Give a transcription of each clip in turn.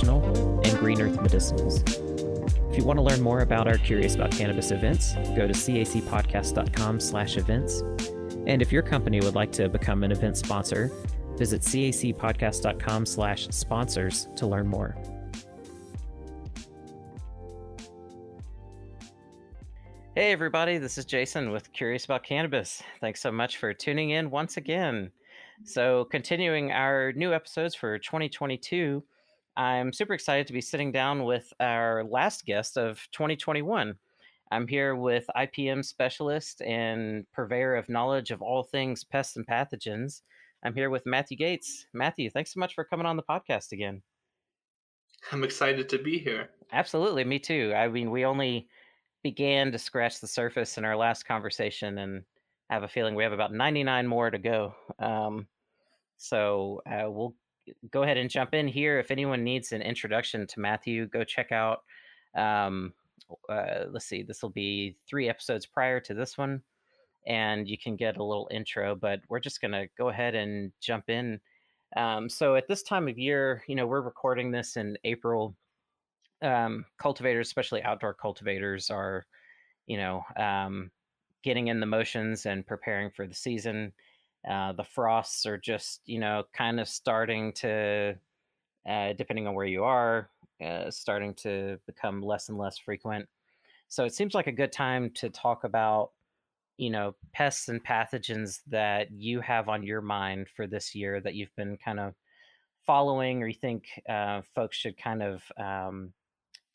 CBD National, and Green Earth Medicinals. If you want to learn more about our Curious About Cannabis events, go to cacpodcast.com slash events. And if your company would like to become an event sponsor, visit cacpodcast.com slash sponsors to learn more. Hey, everybody, this is Jason with Curious About Cannabis. Thanks so much for tuning in once again. So, continuing our new episodes for 2022, I'm super excited to be sitting down with our last guest of 2021. I'm here with IPM specialist and purveyor of knowledge of all things pests and pathogens. I'm here with Matthew Gates. Matthew, thanks so much for coming on the podcast again. I'm excited to be here. Absolutely, me too. I mean, we only began to scratch the surface in our last conversation, and I have a feeling we have about 99 more to go. Um, so uh, we'll go ahead and jump in here. If anyone needs an introduction to Matthew, go check out. Um, uh, let's see, this will be three episodes prior to this one, and you can get a little intro. But we're just to go ahead and jump in. Um, so at this time of year, you know, we're recording this in April um, cultivators, especially outdoor cultivators, are you know um, getting in the motions and preparing for the season. Uh, the frosts are just you know kind of starting to, uh, depending on where you are, uh, starting to become less and less frequent. So it seems like a good time to talk about you know pests and pathogens that you have on your mind for this year that you've been kind of following or you think uh, folks should kind of um,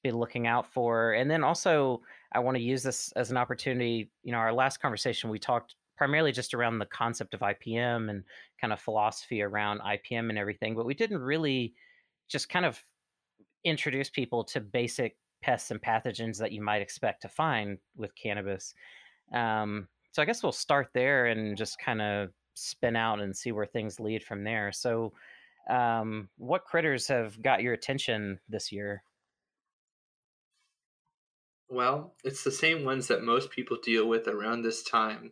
be looking out for. And then also, I want to use this as an opportunity. You know, our last conversation, we talked primarily just around the concept of IPM and kind of philosophy around IPM and everything, but we didn't really just kind of introduce people to basic pests and pathogens that you might expect to find with cannabis. Um, so I guess we'll start there and just kind of spin out and see where things lead from there. So, um, what critters have got your attention this year? Well, it's the same ones that most people deal with around this time.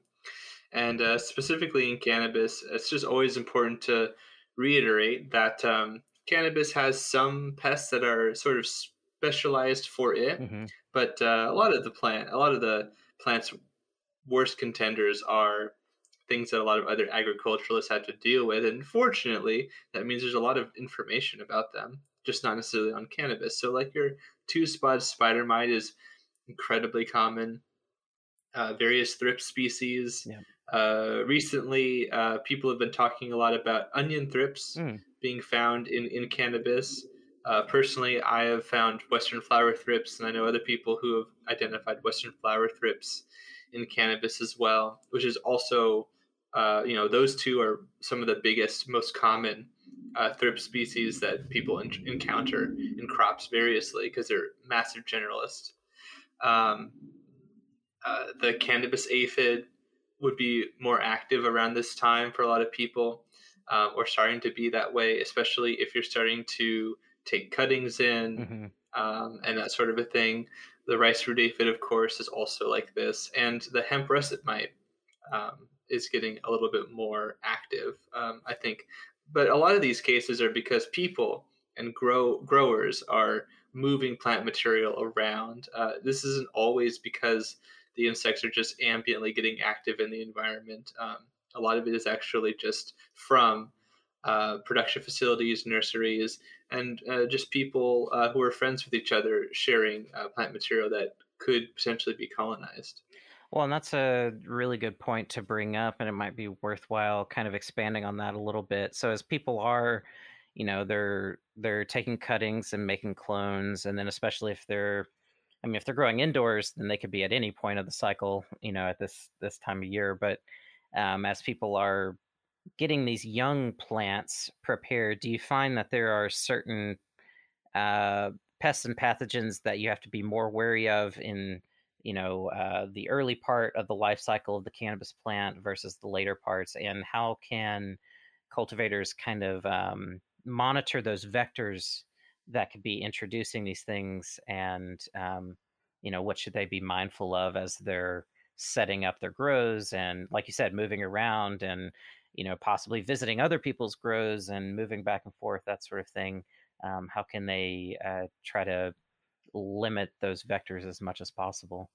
And uh, specifically in cannabis, it's just always important to reiterate that um, cannabis has some pests that are sort of specialized for it, mm-hmm. but uh, a lot of the plant, a lot of the plants' worst contenders are things that a lot of other agriculturalists have to deal with. And fortunately, that means there's a lot of information about them, just not necessarily on cannabis. So, like your two spot spider mite is incredibly common. Uh, various thrips species. Yeah. Uh, recently, uh, people have been talking a lot about onion thrips mm. being found in, in cannabis. Uh, personally, I have found Western flower thrips, and I know other people who have identified Western flower thrips in cannabis as well, which is also, uh, you know, those two are some of the biggest, most common uh, thrip species that people in- encounter in crops variously because they're massive generalists. Um, uh, the cannabis aphid would be more active around this time for a lot of people, um, or starting to be that way, especially if you're starting to take cuttings in mm-hmm. um, and that sort of a thing. The rice root aphid, of course, is also like this, and the hemp russet mite um, is getting a little bit more active, um, I think. But a lot of these cases are because people and grow growers are moving plant material around. Uh, this isn't always because the insects are just ambiently getting active in the environment. Um, a lot of it is actually just from uh, production facilities, nurseries, and uh, just people uh, who are friends with each other sharing uh, plant material that could potentially be colonized. Well, and that's a really good point to bring up, and it might be worthwhile kind of expanding on that a little bit. So, as people are you know they're they're taking cuttings and making clones and then especially if they're i mean if they're growing indoors then they could be at any point of the cycle you know at this this time of year but um, as people are getting these young plants prepared do you find that there are certain uh, pests and pathogens that you have to be more wary of in you know uh, the early part of the life cycle of the cannabis plant versus the later parts? And how can cultivators kind of um, monitor those vectors that could be introducing these things and um, you know what should they be mindful of as they're setting up their grows and like you said moving around and you know possibly visiting other people's grows and moving back and forth that sort of thing. Um, how can they uh, try to limit those vectors as much as possible?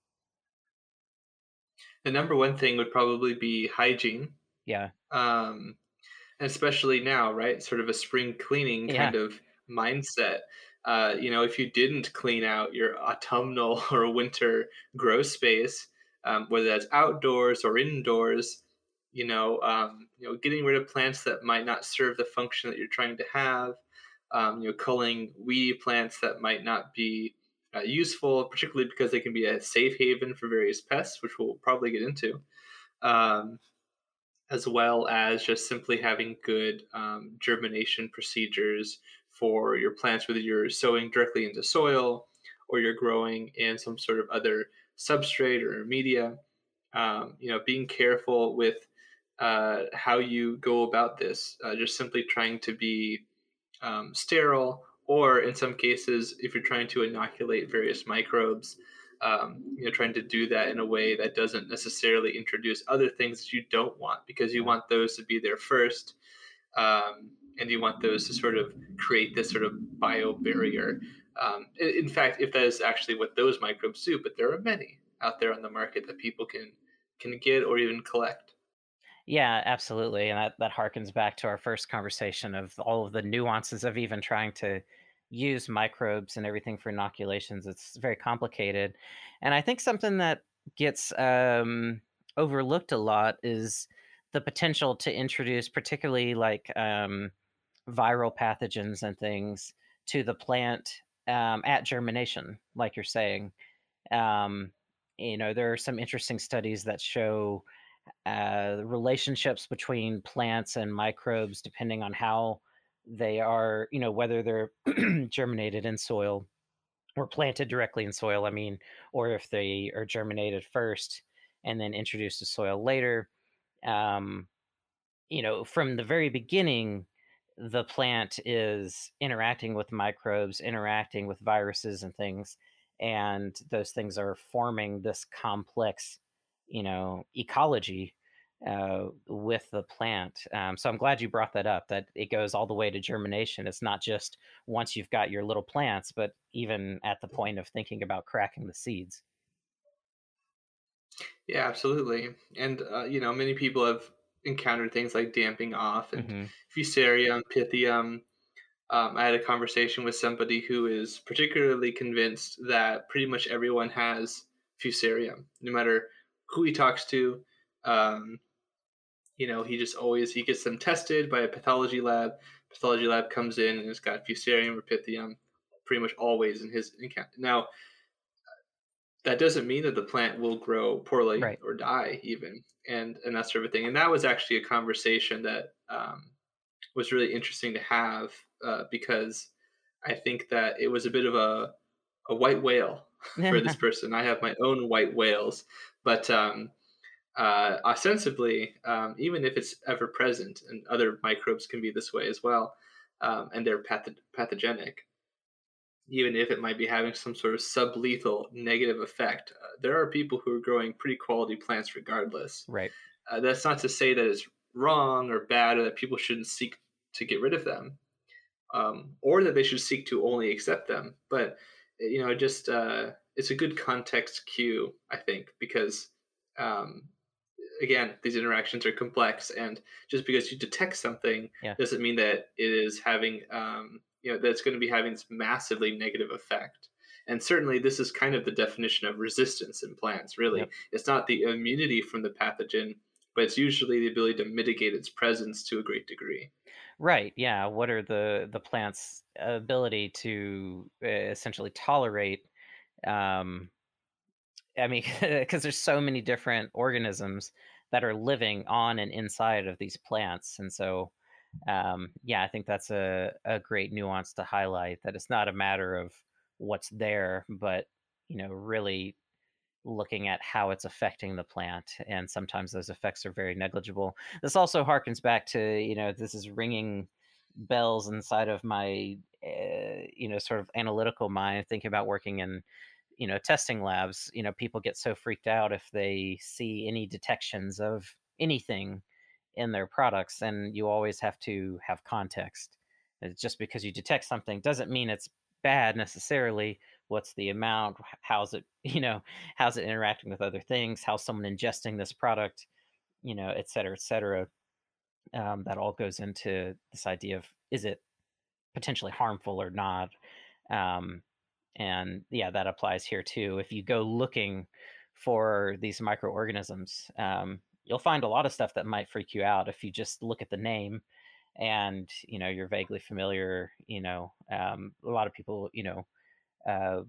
The number one thing would probably be hygiene yeah. um, especially now right? Sort of a spring cleaning yeah. kind of mindset uh, you know if you didn't clean out your autumnal or winter grow space um, whether that's outdoors or indoors you know, um, you know, getting rid of plants that might not serve the function that you're trying to have, um, you know, culling weedy plants that might not be uh, useful, particularly because they can be a safe haven for various pests, which we'll probably get into, um, as well as just simply having good um, germination procedures for your plants, whether you're sowing directly into soil or you're growing in some sort of other substrate or media. Um, you know, being careful with uh, how you go about this, uh, just simply trying to be um, sterile, or in some cases, if you're trying to inoculate various microbes, um, you know, trying to do that in a way that doesn't necessarily introduce other things that you don't want, because you want those to be there first, um, and you want those to sort of create this sort of bio barrier. Um, in, fact, if that is actually what those microbes do, but there are many out there on the market that people can can get or even collect. Yeah, absolutely. And that, that harkens back to our first conversation of all of the nuances of even trying to use microbes and everything for inoculations. It's very complicated. And I think something that gets um, overlooked a lot is the potential to introduce, particularly like um, viral pathogens and things, to the plant um, at germination, like you're saying. Um, you know, there are some interesting studies that show uh, relationships between plants and microbes, depending on how they are, you know, whether they're germinated in soil or planted directly in soil, I mean, or if they are germinated first and then introduced to soil later. Um, you know, from the very beginning, the plant is interacting with microbes, interacting with viruses and things, and those things are forming this complex you know ecology uh, with the plant. Um, so I'm glad you brought that up. That it goes all the way to germination. It's not just once you've got your little plants, but even at the point of thinking about cracking the seeds. Yeah, absolutely. And uh, you know, many people have encountered things like damping off and mm-hmm. fusarium, pythium. Um, I had a conversation with somebody who is particularly convinced that pretty much everyone has fusarium, no matter who he talks to. Um, you know, he just always he gets them tested by a pathology lab. Pathology lab comes in and it's got fusarium or pythium, pretty much always in his account. Now, that doesn't mean that the plant will grow poorly right. or die even, and and that sort of thing. And that was actually a conversation that um, was really interesting to have uh, because I think that it was a bit of a a white whale for this person. I have my own white whales but um, uh, ostensibly, um, even if it's ever present, and other microbes can be this way as well, um, and they're path- pathogenic, even if it might be having some sort of sublethal negative effect, uh, there are people who are growing pretty quality plants regardless. Right. Uh, that's not to say that it's wrong or bad or that people shouldn't seek to get rid of them, um, or that they should seek to only accept them. But you know, just uh, it's a good context cue, I think, because um, again, these interactions are complex, and just because you detect something yeah. doesn't mean that it is having, um, you know, that's going to be having this massively negative effect. And certainly, this is kind of the definition of resistance in plants. Really, yep. it's not the immunity from the pathogen, but it's usually the ability to mitigate its presence to a great degree. Right. Yeah. What are the the plant's ability to uh, essentially tolerate um, I mean, because there's so many different organisms that are living on and inside of these plants, and so um, yeah, I think that's a a great nuance to highlight. That it's not a matter of what's there, but you know, really looking at how it's affecting the plant and sometimes those effects are very negligible this also harkens back to you know this is ringing bells inside of my uh, you know sort of analytical mind thinking about working in you know testing labs you know people get so freaked out if they see any detections of anything in their products and you always have to have context. Just because you detect something doesn't mean it's bad necessarily. What's the amount? How's it you know how's it interacting with other things? How's someone ingesting this product? You know et cetera et cetera. Um, that all goes into this idea of is it potentially harmful or not? Um, and yeah that applies here too. If you go looking for these microorganisms um, you'll find a lot of stuff that might freak you out if you just look at the name and you know you're vaguely familiar you know um, a lot of people you know uh,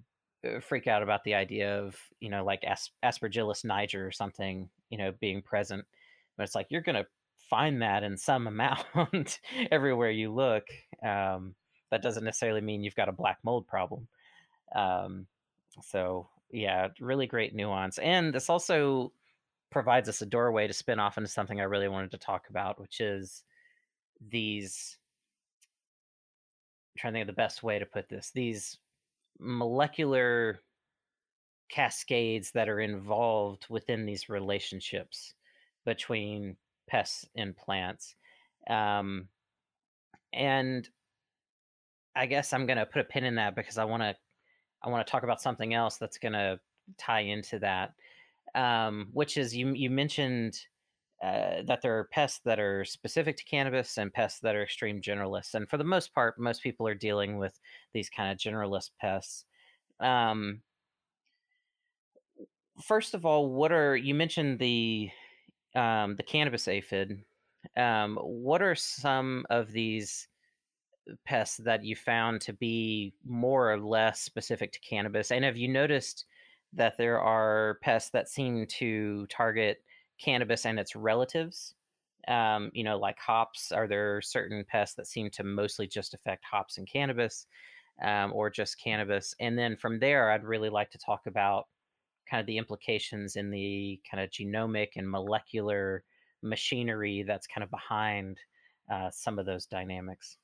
uh, freak out about the idea of you know like As- aspergillus niger or something you know being present but it's like you're gonna find that in some amount everywhere you look um, that doesn't necessarily mean you've got a black mold problem um, so yeah really great nuance and this also provides us a doorway to spin off into something i really wanted to talk about which is these I'm trying to think of the best way to put this these molecular cascades that are involved within these relationships between pests and plants um, and i guess i'm going to put a pin in that because i want to i want to talk about something else that's going to tie into that um, which is you you mentioned uh, that there are pests that are specific to cannabis and pests that are extreme generalists. And for the most part, most people are dealing with these kind of generalist pests. Um, first of all, what are you mentioned the um, the cannabis aphid? Um, what are some of these pests that you found to be more or less specific to cannabis? And have you noticed that there are pests that seem to target cannabis and its relatives. Um, you know, like hops, are there certain pests that seem to mostly just affect hops and cannabis um, or just cannabis? And then from there, I'd really like to talk about kind of the implications in the kind of genomic and molecular machinery that's kind of behind uh, some of those dynamics.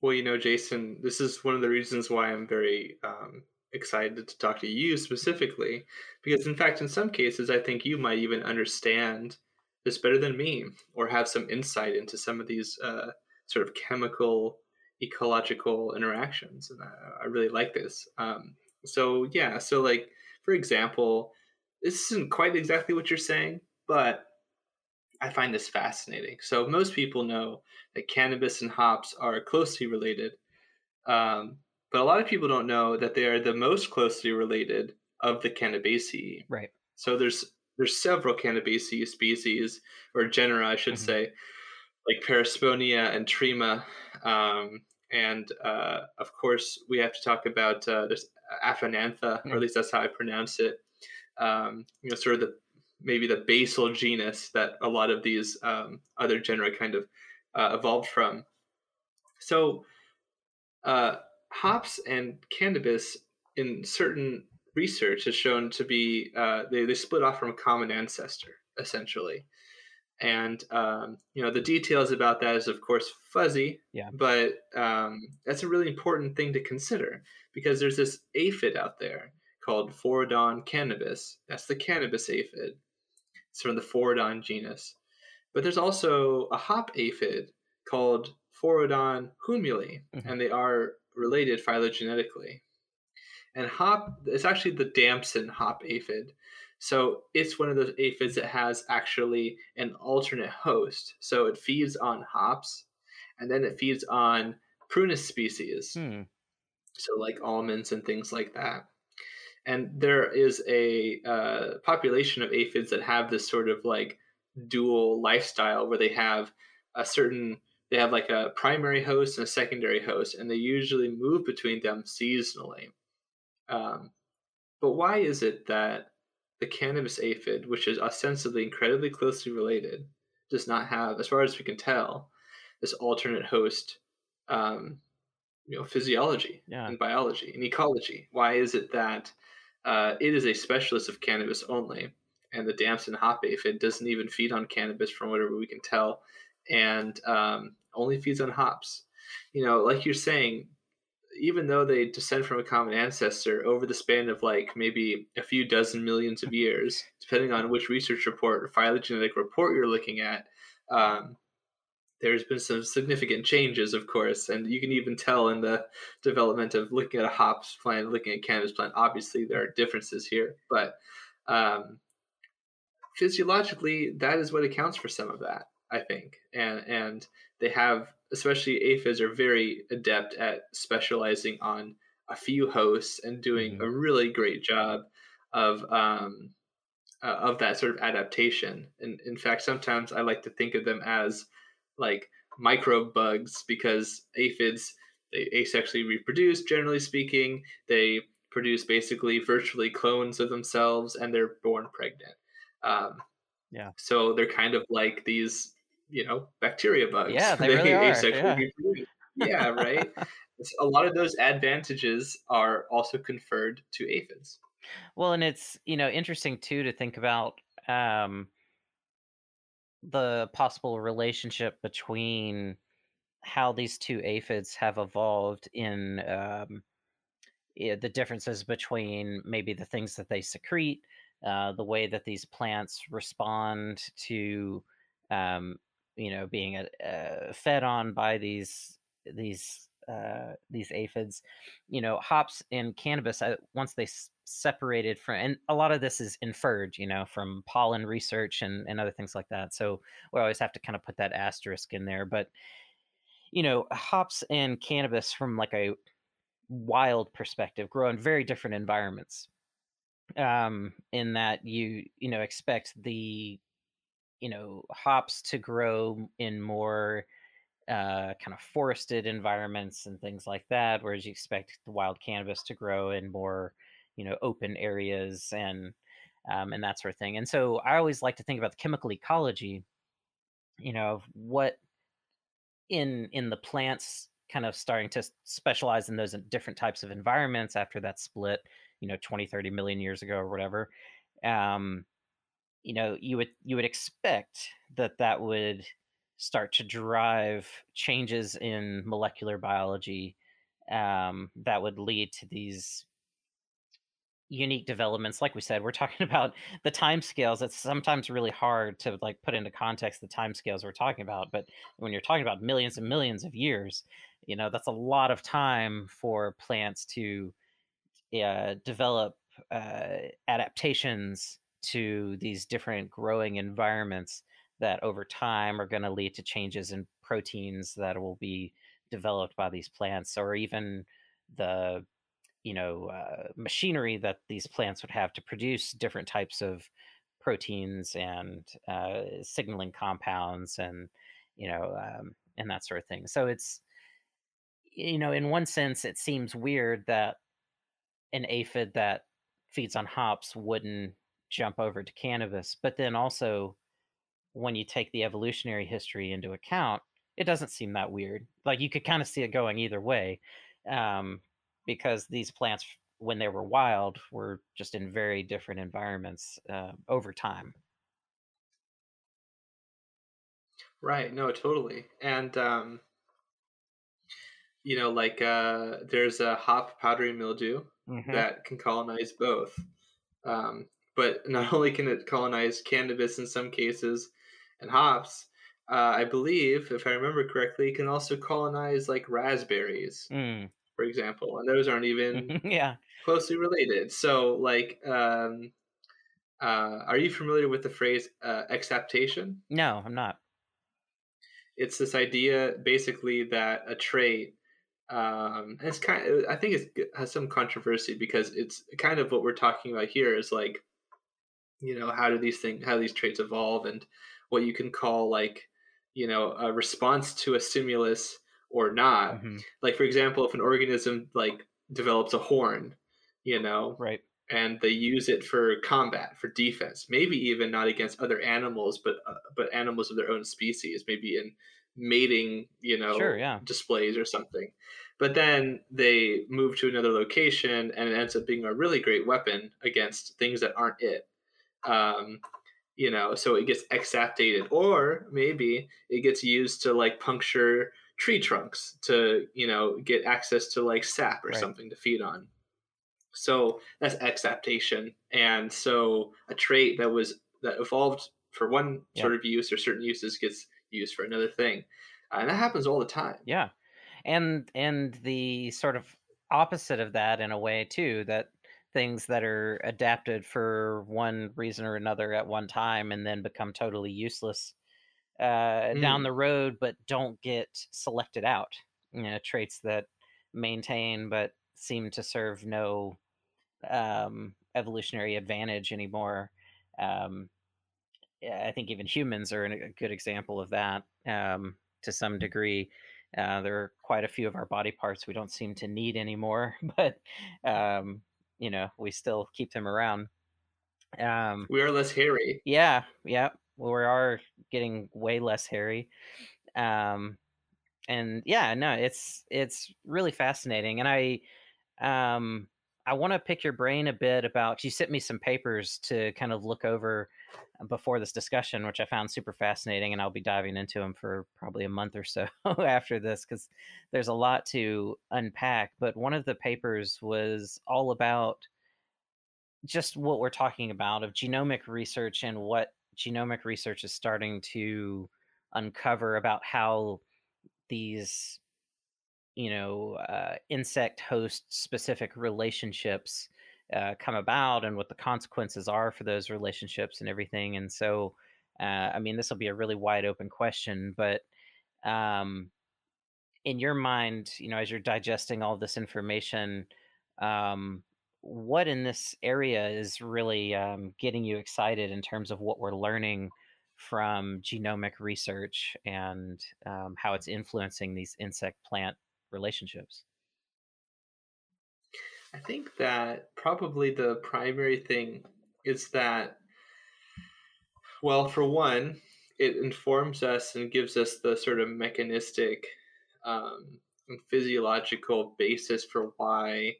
Well, you know, Jason, this is one of the reasons why I'm very um, excited to talk to you specifically because in fact in some cases i think you might even understand this better than me or have some insight into some of these uh, sort of chemical ecological interactions and i, I really like this. Um, so yeah so like for example this isn't quite exactly what you're saying but i find this fascinating. So most people know that cannabis and hops are closely related um, but a lot of people don't know that they are the most closely related of the Cannabaceae. Right. So there's there's several Cannabaceae species or genera, I should mm-hmm. say, like Parasponia and Trema, um, and uh, of course we have to talk about uh, there's Aphananthe, mm-hmm. or at least that's how I pronounce it. Um, you know, sort of the maybe the basal genus that a lot of these um, other genera kind of uh, evolved from. So uh, hops and cannabis in certain research has shown to be uh, they, they split off from a common ancestor essentially. And um, you know the details about that is of course fuzzy yeah. but um, that's a really important thing to consider because there's this aphid out there called phorodon cannabis. That's the cannabis aphid. It's from the phorodon genus. But there's also a hop aphid called phorodon humuli mm-hmm. and they are related phylogenetically. And hop it's actually the damson hop aphid. So it's one of those aphids that has actually an alternate host. So it feeds on hops and then it feeds on prunus species. Hmm. So like almonds and things like that. And there is a uh, population of aphids that have this sort of like dual lifestyle where they have a certain they have like a primary host and a secondary host, and they usually move between them seasonally. Um, but why is it that the cannabis aphid, which is ostensibly incredibly closely related, does not have, as far as we can tell, this alternate host, um, you know, physiology yeah. and biology and ecology? Why is it that uh, it is a specialist of cannabis only, and the damson hop aphid doesn't even feed on cannabis, from whatever we can tell, and um, only feeds on hops. You know, like you're saying, even though they descend from a common ancestor over the span of like maybe a few dozen millions of years, depending on which research report or phylogenetic report you're looking at, um, there's been some significant changes, of course, and you can even tell in the development of looking at a hops plant, looking at cannabis plant. Obviously, there are differences here, but um, physiologically, that is what accounts for some of that, I think. And and they have, especially aphids, are very adept at specializing on a few hosts and doing mm-hmm. a really great job of um, uh, of that sort of adaptation. And in fact, sometimes I like to think of them as like microbe bugs because aphids they asexually reproduce. Generally speaking, they produce basically virtually clones of themselves, and they're born pregnant. Um, yeah. So they're kind of like these, you know, bacteria bugs. Yeah, they, they really are. Yeah. yeah, right. a lot of those advantages are also conferred to aphids. Well, and it's you know interesting too to think about um, the possible relationship between how these two aphids have evolved in um, the differences between maybe the things that they secrete uh, the way that these plants respond to, um, you know, being uh, fed on by these these uh, these aphids. You know, hops and cannabis uh, once they s- separated from, and a lot of this is inferred, you know, from pollen research and and other things like that. So we always have to kind of put that asterisk in there, but you know, hops and cannabis from like a wild perspective grow in very different environments um, in that you you know expect the you know hops to grow in more uh, kind of forested environments and things like that, whereas you expect the wild cannabis to grow in more you know open areas and um, and that sort of thing. And so I always like to think about the chemical ecology, you know, of what in in the plants kind of starting to specialize in those different types of environments after that split you know 20 30 million years ago or whatever um you know you would you would expect that that would start to drive changes in molecular biology um, that would lead to these unique developments. Like we said we're talking about the time scales. It's sometimes really hard to like put into context the time scales we're talking about but when you're talking about millions and millions of years you know that's a lot of time for plants to uh, develop uh, adaptations to these different growing environments that over time are going to lead to changes in proteins that will be developed by these plants or even the you know uh, machinery that these plants would have to produce different types of proteins and uh, signaling compounds and you know um, and that sort of thing. So it's you know in one sense it seems weird that an aphid that feeds on hops wouldn't jump over to cannabis. But then also, when you take the evolutionary history into account, it doesn't seem that weird. Like you could kind of see it going either way, um, because these plants, when they were wild, were just in very different environments uh, over time. Right. No, totally. And um, you know, like uh, there's a hop powdery mildew mm-hmm. that can colonize both. Um, but not only can it colonize cannabis in some cases and hops, uh, I believe, if I remember correctly, it can also colonize like raspberries, mm. for example, and those aren't even yeah closely related. So, like, um, uh, are you familiar with the phrase uh, exaptation? No, I'm not. It's this idea, basically, that a trait um, it's kind of, I think it has some controversy because it's kind of what we're talking about here is like, you know, how do these things, how do these traits evolve and what you can call like, you know, a response to a stimulus or not. Mm-hmm. Like, for example, if an organism like develops a horn, you know, right. And they use it for combat, for defense, maybe even not against other animals, but uh, but animals of their own species, maybe in mating, you know, sure, yeah. displays or something. But then they move to another location, and it ends up being a really great weapon against things that aren't it. Um, you know, so it gets exaptated, or maybe it gets used to like puncture tree trunks to you know get access to like sap or Right. something to feed on. So that's exaptation, and so a trait that was that evolved for one Yeah. sort of use or certain uses gets used for another thing, and that happens all the time. Yeah. And and the sort of opposite of that in a way too, that things that are adapted for one reason or another at one time and then become totally useless uh, down Mm. the road, but don't get selected out. You know, traits that maintain but seem to serve no um, evolutionary advantage anymore. Um, I think even humans are a good example of that um, to some degree. Uh, there are quite a few of our body parts we don't seem to need anymore, but um, you know we still keep them around. Um, We are less hairy. yeah, yeah, we are getting way less hairy. Um, and yeah, no, it's it's really fascinating, and I um, I want to pick your brain a bit about. You sent me some papers to kind of look over before this discussion, which I found super fascinating, and I'll be diving into them for probably a month or so after this because there's a lot to unpack. But one of the papers was all about just what we're talking about of genomic research and what genomic research is starting to uncover about how these you know uh, insect host specific relationships uh, come about and what the consequences are for those relationships and everything and so uh, i mean this will be a really wide open question but um, in your mind you know as you're digesting all this information um, what in this area is really um, getting you excited in terms of what we're learning from genomic research and um, how it's influencing these insect plant relationships I think that probably the primary thing is that, well, for one, it informs us and gives us the sort of mechanistic um, and physiological basis for why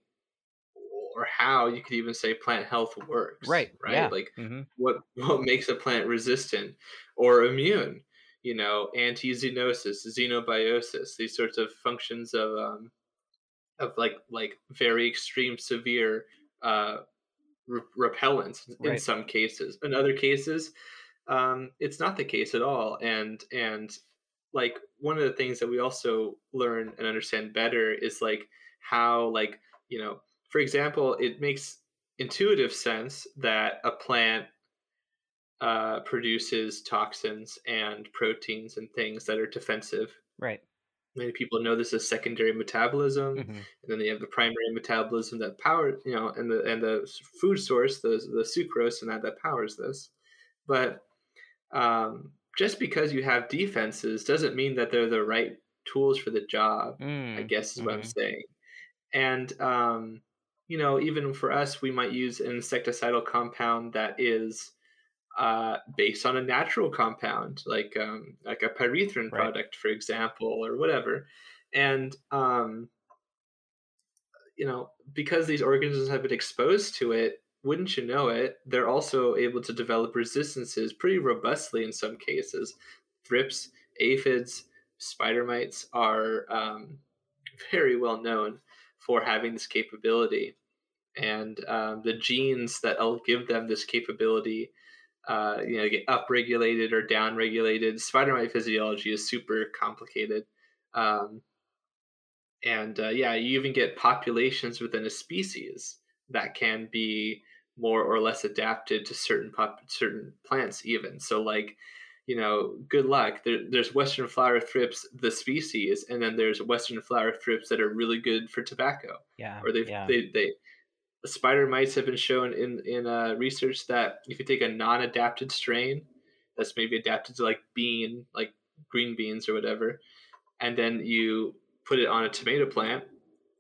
or how you could even say plant health works. right Right. yeah Like hmm what what makes a plant resistant or immune you know antixenosis xenobiosis these sorts of functions of um of like like very extreme severe uh re- repellents in Right. some cases in other cases um it's not the case at all and and like one of the things that we also learn and understand better is like how like you know for example it makes intuitive sense that a plant uh, produces toxins and proteins and things that are defensive. right Many people know this as secondary metabolism, hmm and then they have the primary metabolism that power, you know, and the and the food source, the the sucrose, and that that powers this. But um, just because you have defenses doesn't mean that they're the right tools for the job. I mm, guess is what I'm mhm. saying. And um, you know, even for us, we might use an insecticidal compound that is uh, based on a natural compound, like um, like a pyrethrin Right. product, for example, or whatever. And um, you know, because these organisms have been exposed to it, wouldn't you know it, they're also able to develop resistances pretty robustly in some cases. Thrips, aphids, spider mites are um, very well known for having this capability. And um, the genes that'll give them this capability, uh, you know, get upregulated or downregulated. Spider mite physiology is super complicated. Um, and uh, yeah, you even get populations within a species that can be more or less adapted to certain pop- certain plants, even. So, like, you know, good luck. There, there's Western flower thrips, the species, and then there's Western flower thrips that are really good for tobacco. yeah Or they yeah they they the spider mites have been shown in in uh, research that if you take a non-adapted strain that's maybe adapted to like bean, like green beans or whatever, and then you put it on a tomato plant,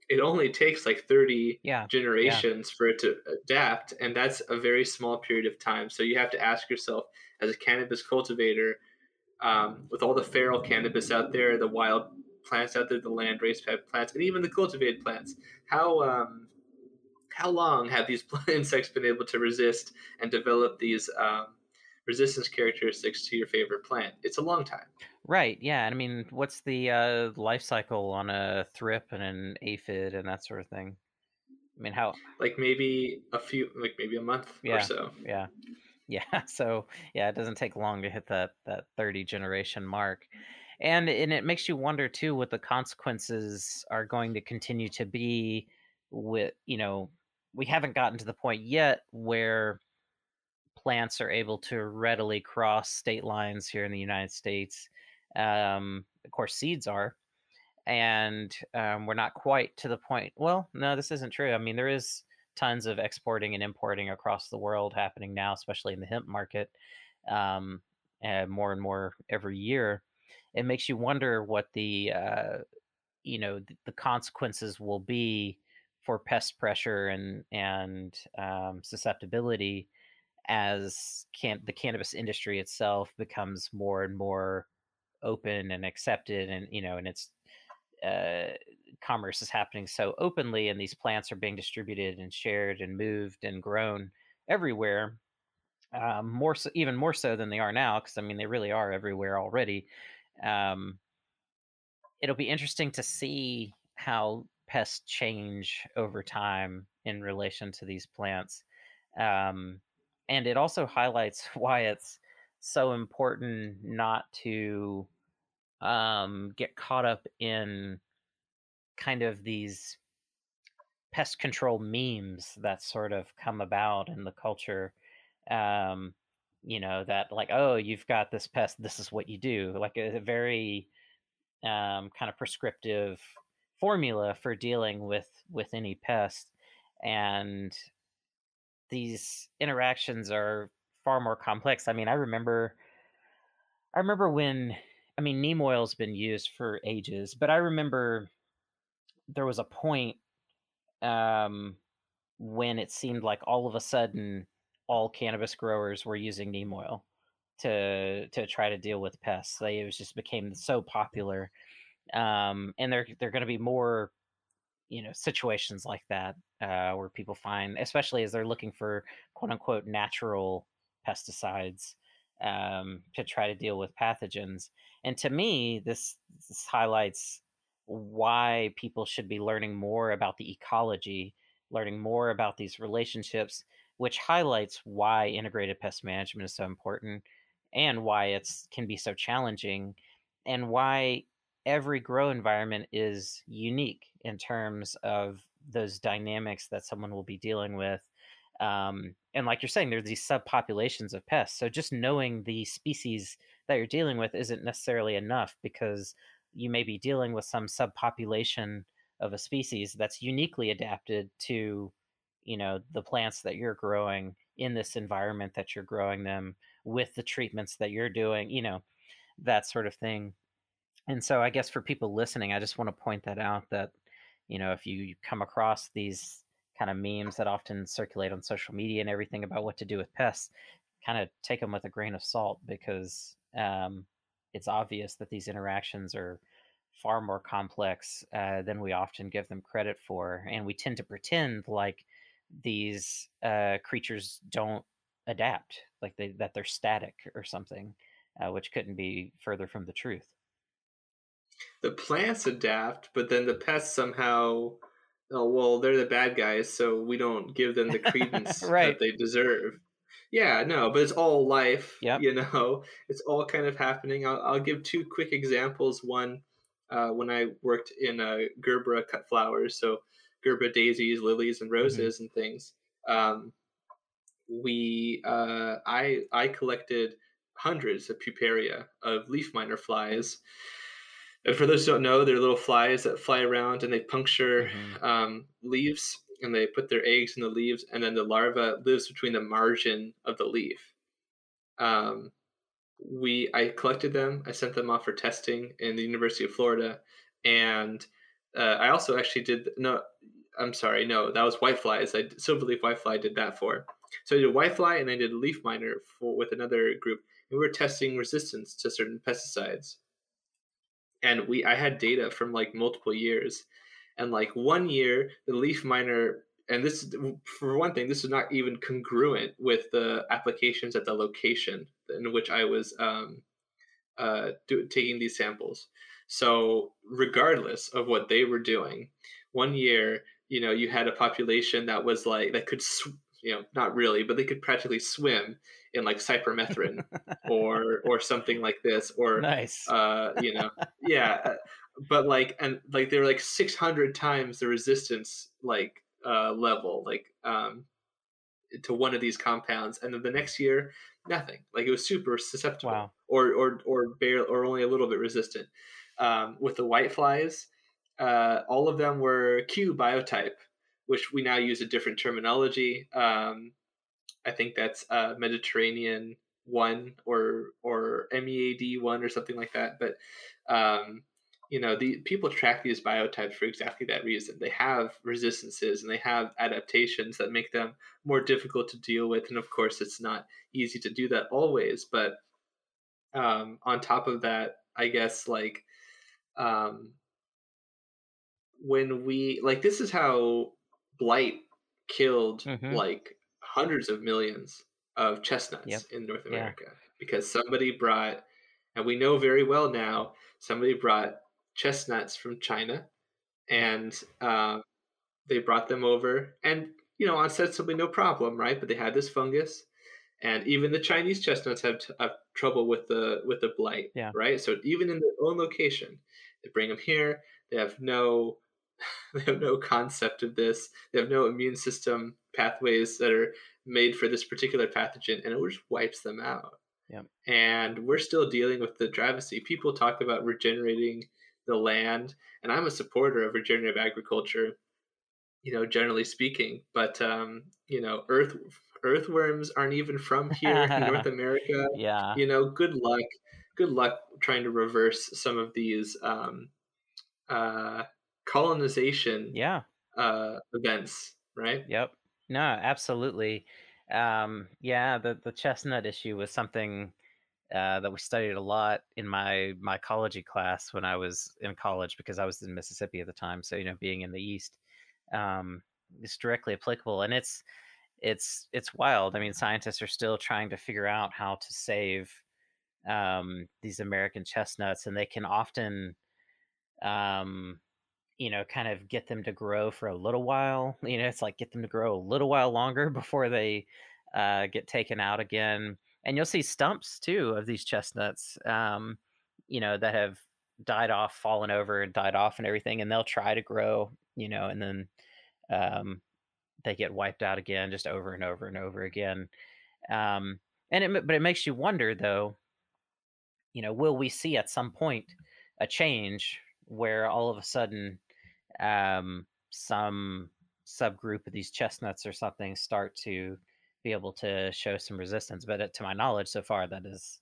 it only takes like 30 yeah generations for it to adapt and that's a very small period of time. So you have to ask yourself as a cannabis cultivator um, with all the feral cannabis out there the wild plants out there the landrace plants and even the cultivated plants how um, how long have these insects been able to resist and develop these um, resistance characteristics to your favorite plant. It's a long time. Right. Yeah. I mean, what's the uh, life cycle on a thrip and an aphid and that sort of thing? I mean, how? Like maybe a few, like maybe a month Yeah. or so. Yeah. Yeah. So yeah, it doesn't take long to hit that that 30 generation mark. And and it makes you wonder too what the consequences are going to continue to be with, you know, we haven't gotten to the point yet where plants are able to readily cross state lines here in the United States. Um, of course, seeds are, and um, we're not quite to the point. Well, no, this isn't true. I mean, there is tons of exporting and importing across the world happening now, especially in the hemp market, um, and more and more every year. It makes you wonder what the uh, you know th- the consequences will be for pest pressure and and um, susceptibility as can the cannabis industry itself becomes more and more open and accepted and you know and it's uh, commerce is happening so openly and these plants are being distributed and shared and moved and grown everywhere um, more so, even more so than they are now because i mean they really are everywhere already um, it'll be interesting to see how pests change over time in relation to these plants um, and it also highlights why it's so important not to um, get caught up in kind of these pest control memes that sort of come about in the culture. Um, you know, that like, oh, you've got this pest, this is what you do. Like a, a very um, kind of prescriptive formula for dealing with with any pest. And these interactions are far more complex. I mean, I remember I remember when I mean neem oil's been used for ages, but I remember there was a point um, when it seemed like all of a sudden all cannabis growers were using neem oil to to try to deal with pests. They it was just became so popular, um, and there are going to be more, you know, situations like that uh, where people find, especially as they're looking for quote unquote natural pesticides um, to try to deal with pathogens. And to me, this, this highlights why people should be learning more about the ecology, learning more about these relationships, which highlights why integrated pest management is so important and why it's can be so challenging and why every grow environment is unique in terms of those dynamics that someone will be dealing with um, and like you're saying there's these subpopulations of pests so just knowing the species that you're dealing with isn't necessarily enough because you may be dealing with some subpopulation of a species that's uniquely adapted to you know the plants that you're growing in this environment that you're growing them with the treatments that you're doing you know that sort of thing and so i guess for people listening i just want to point that out that you know if you come across these kind of memes that often circulate on social media and everything about what to do with pests kind of take them with a grain of salt because um, it's obvious that these interactions are far more complex uh, than we often give them credit for and we tend to pretend like these uh, creatures don't adapt like they that they're static or something uh, which couldn't be further from the truth The plants adapt, but then the pests somehow, oh, well, they're the bad guys, so we don't give them the credence Right. that they deserve. Yeah, no, but it's all life. Yep. You know, it's all kind of happening. I'll, I'll give two quick examples. One, uh, when I worked in uh, Gerbera cut flowers, so Gerbera daisies, lilies, and roses and things. Um, we, uh, I, I collected hundreds of puparia of leaf miner flies. And for those who don't know, they're little flies that fly around and they puncture Mhm. um, leaves and they put their eggs in the leaves, and then the larva lives between the margin of the leaf. Um, we I collected them. I sent them off for testing in the University of Florida, and uh, I also actually did no. I'm sorry, no, that was whiteflies. I silverleaf whitefly did that for. So I did whitefly and I did leaf miner for with another group, and we were testing resistance to certain pesticides. And we I had data from like multiple years, and like one year the leaf miner and this for one thing this is not even congruent with the applications at the location in which i was um, uh, do, taking these samples. So regardless of what they were doing one year you know you had a population that was like that could sw- you know not really but they could practically swim in like cypermethrin or or something like this or nice uh you know yeah uh, but like and like they're like 600 times the resistance like uh, level, like um, to one of these compounds, and then the next year, nothing. Like it was super susceptible, wow. or or or bare or only a little bit resistant. Um, with the white flies, uh, all of them were Q biotype, which we now use a different terminology. Um, I think that's uh, Mediterranean one or or MED one or something like that. But um, you know the people track these biotypes for exactly that reason they have resistances and they have adaptations that make them more difficult to deal with and of course it's not easy to do that always but um, on top of that i guess like um, when we like this is how blight killed mm-hmm. like hundreds of millions of chestnuts yep. in north america yeah. because somebody brought and we know very well now somebody brought chestnuts from China, and uh, they brought them over, and you know, ostensibly no problem, right? But they had this fungus, and even the Chinese chestnuts have, t- have trouble with the with the blight, yeah. right? So even in their own location, they bring them here. They have no they have no concept of this. They have no immune system pathways that are made for this particular pathogen, and it just wipes them out. Yeah. And we're still dealing with the dravasy. People talk about regenerating the land. And I'm a supporter of regenerative agriculture, you know, generally speaking. But um, you know, earth earthworms aren't even from here in North America. Yeah. You know, good luck. Good luck trying to reverse some of these um, uh, colonization yeah. uh, events, right? Yep. No, absolutely. Um, yeah, the the chestnut issue was something uh, that we studied a lot in my my ecology class when I was in college because I was in Mississippi at the time. So you know, being in the East, um, it's directly applicable, and it's it's it's wild. I mean, scientists are still trying to figure out how to save um, these American chestnuts, and they can often, um, you know, kind of get them to grow for a little while. You know, it's like get them to grow a little while longer before they uh, get taken out again and you'll see stumps too of these chestnuts um, you know that have died off fallen over and died off and everything and they'll try to grow you know and then um, they get wiped out again just over and over and over again um, and it but it makes you wonder though you know will we see at some point a change where all of a sudden um, some subgroup of these chestnuts or something start to be able to show some resistance. But uh, to my knowledge, so far that has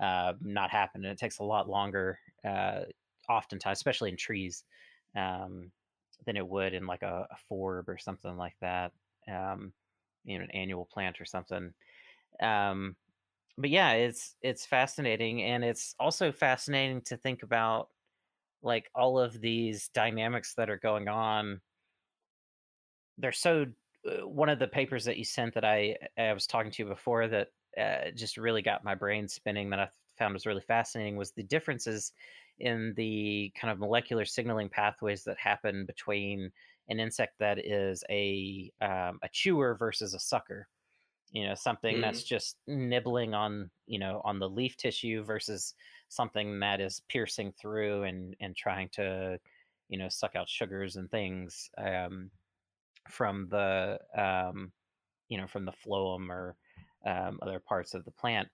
uh, not happened, and it takes a lot longer, uh, oftentimes, especially in trees, um, than it would in like a, a forb or something like that. Um, you know, an annual plant or something. Um, but yeah, it's it's fascinating, and it's also fascinating to think about like all of these dynamics that are going on. They're so uh, one of the papers that you sent that I I was talking to you before that uh, just really got my brain spinning that I found was really fascinating was the differences in the kind of molecular signaling pathways that happen between an insect that is a um, a chewer versus a sucker. You know, something mm. that's just nibbling on you know on the leaf tissue versus something that is piercing through and and trying to you know suck out sugars and things. Um, from the um, you know from the phloem or um, other parts of the plant.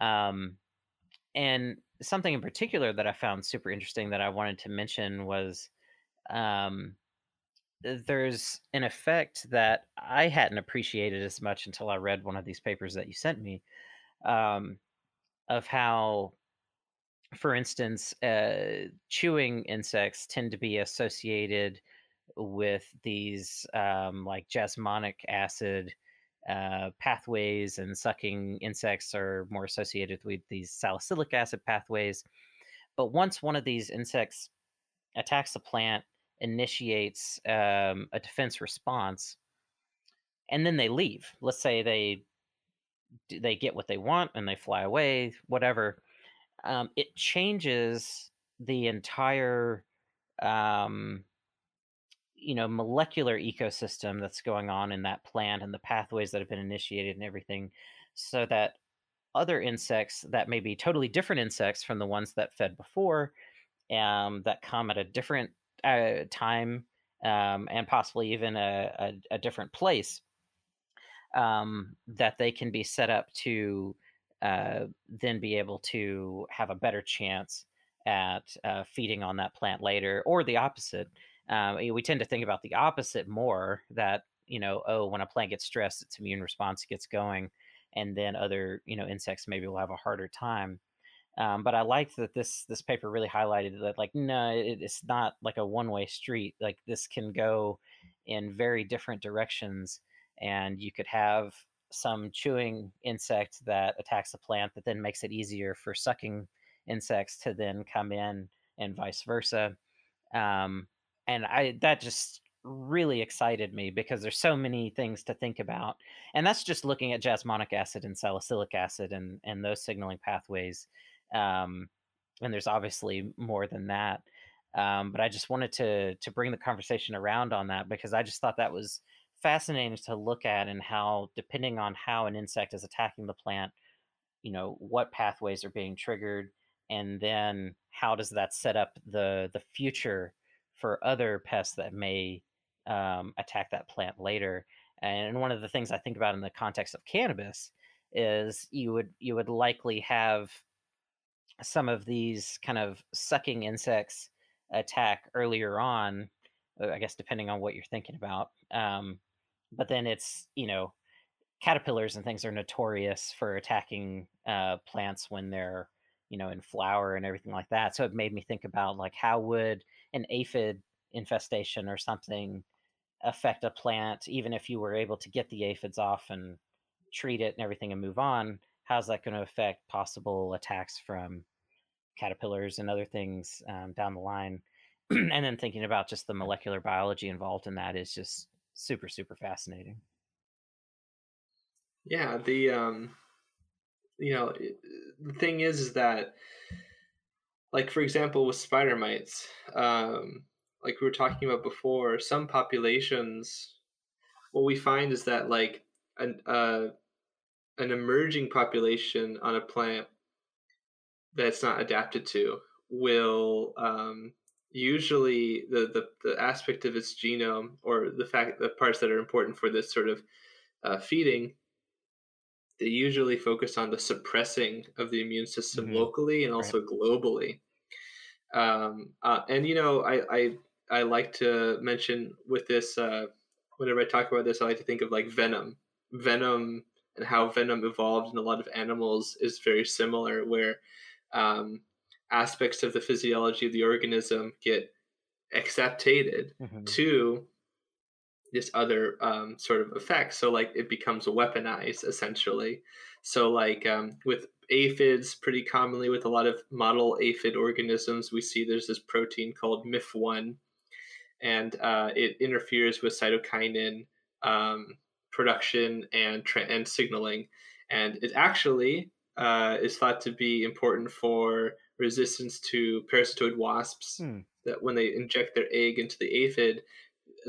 Um, and something in particular that I found super interesting that I wanted to mention was um, there's an effect that I hadn't appreciated as much until I read one of these papers that you sent me um, of how, for instance, uh, chewing insects tend to be associated with these um, like jasmonic acid uh, pathways, and sucking insects are more associated with these salicylic acid pathways. But once one of these insects attacks the plant, initiates um, a defense response, and then they leave. Let's say they they get what they want and they fly away, whatever. Um, it changes the entire um, you know molecular ecosystem that's going on in that plant and the pathways that have been initiated and everything so that other insects that may be totally different insects from the ones that fed before um, that come at a different uh, time um, and possibly even a, a, a different place um, that they can be set up to uh, then be able to have a better chance at uh, feeding on that plant later or the opposite. Um, we tend to think about the opposite more that you know oh when a plant gets stressed its immune response gets going and then other you know insects maybe will have a harder time. Um, but i like that this this paper really highlighted that like no it, it's not like a one way street like this can go in very different directions and you could have some chewing insect that attacks the plant that then makes it easier for sucking insects to then come in and vice versa. Um, and I that just really excited me because there's so many things to think about. And that's just looking at jasmonic acid and salicylic acid and and those signaling pathways um, and there's obviously more than that. Um, but i just wanted to to bring the conversation around on that because i just thought that was fascinating to look at and how depending on how an insect is attacking the plant you know what pathways are being triggered and then how does that set up the the future for other pests that may um, attack that plant later. And one of the things I think about in the context of cannabis is you would you would likely have some of these kind of sucking insects attack earlier on. Uh, I guess depending on what you're thinking about. Um, but then it's you know caterpillars and things are notorious for attacking uh, plants when they're you know in flower and everything like that. So it made me think about like how would an aphid infestation or something affect a plant, even if you were able to get the aphids off and treat it and everything and move on, how's that going to affect possible attacks from caterpillars and other things um, down the line? and then thinking about just the molecular biology involved in that is just super, super fascinating. Yeah, the um, you know, the thing is, is that like for example with spider mites um, like we were talking about before some populations what we find is that like an uh, an emerging population on a plant that's not adapted to will um, usually the, the the aspect of its genome or the fact the parts that are important for this sort of uh, feeding they usually focus on the suppressing of the immune system mm-hmm. locally and also right. globally um, uh, and you know, I, I I like to mention with this uh, whenever I talk about this, I like to think of like venom. Venom and how venom evolved in a lot of animals is very similar, where um, aspects of the physiology of the organism get acceptated mm-hmm. to this other um, sort of effect. So like it becomes weaponized essentially. So like um, with aphids, pretty commonly with a lot of model aphid organisms, we see there's this protein called MIF1, and uh, it interferes with cytokinin um, production and tra- and signaling, and it actually uh, is thought to be important for resistance to parasitoid wasps. Hmm. That when they inject their egg into the aphid,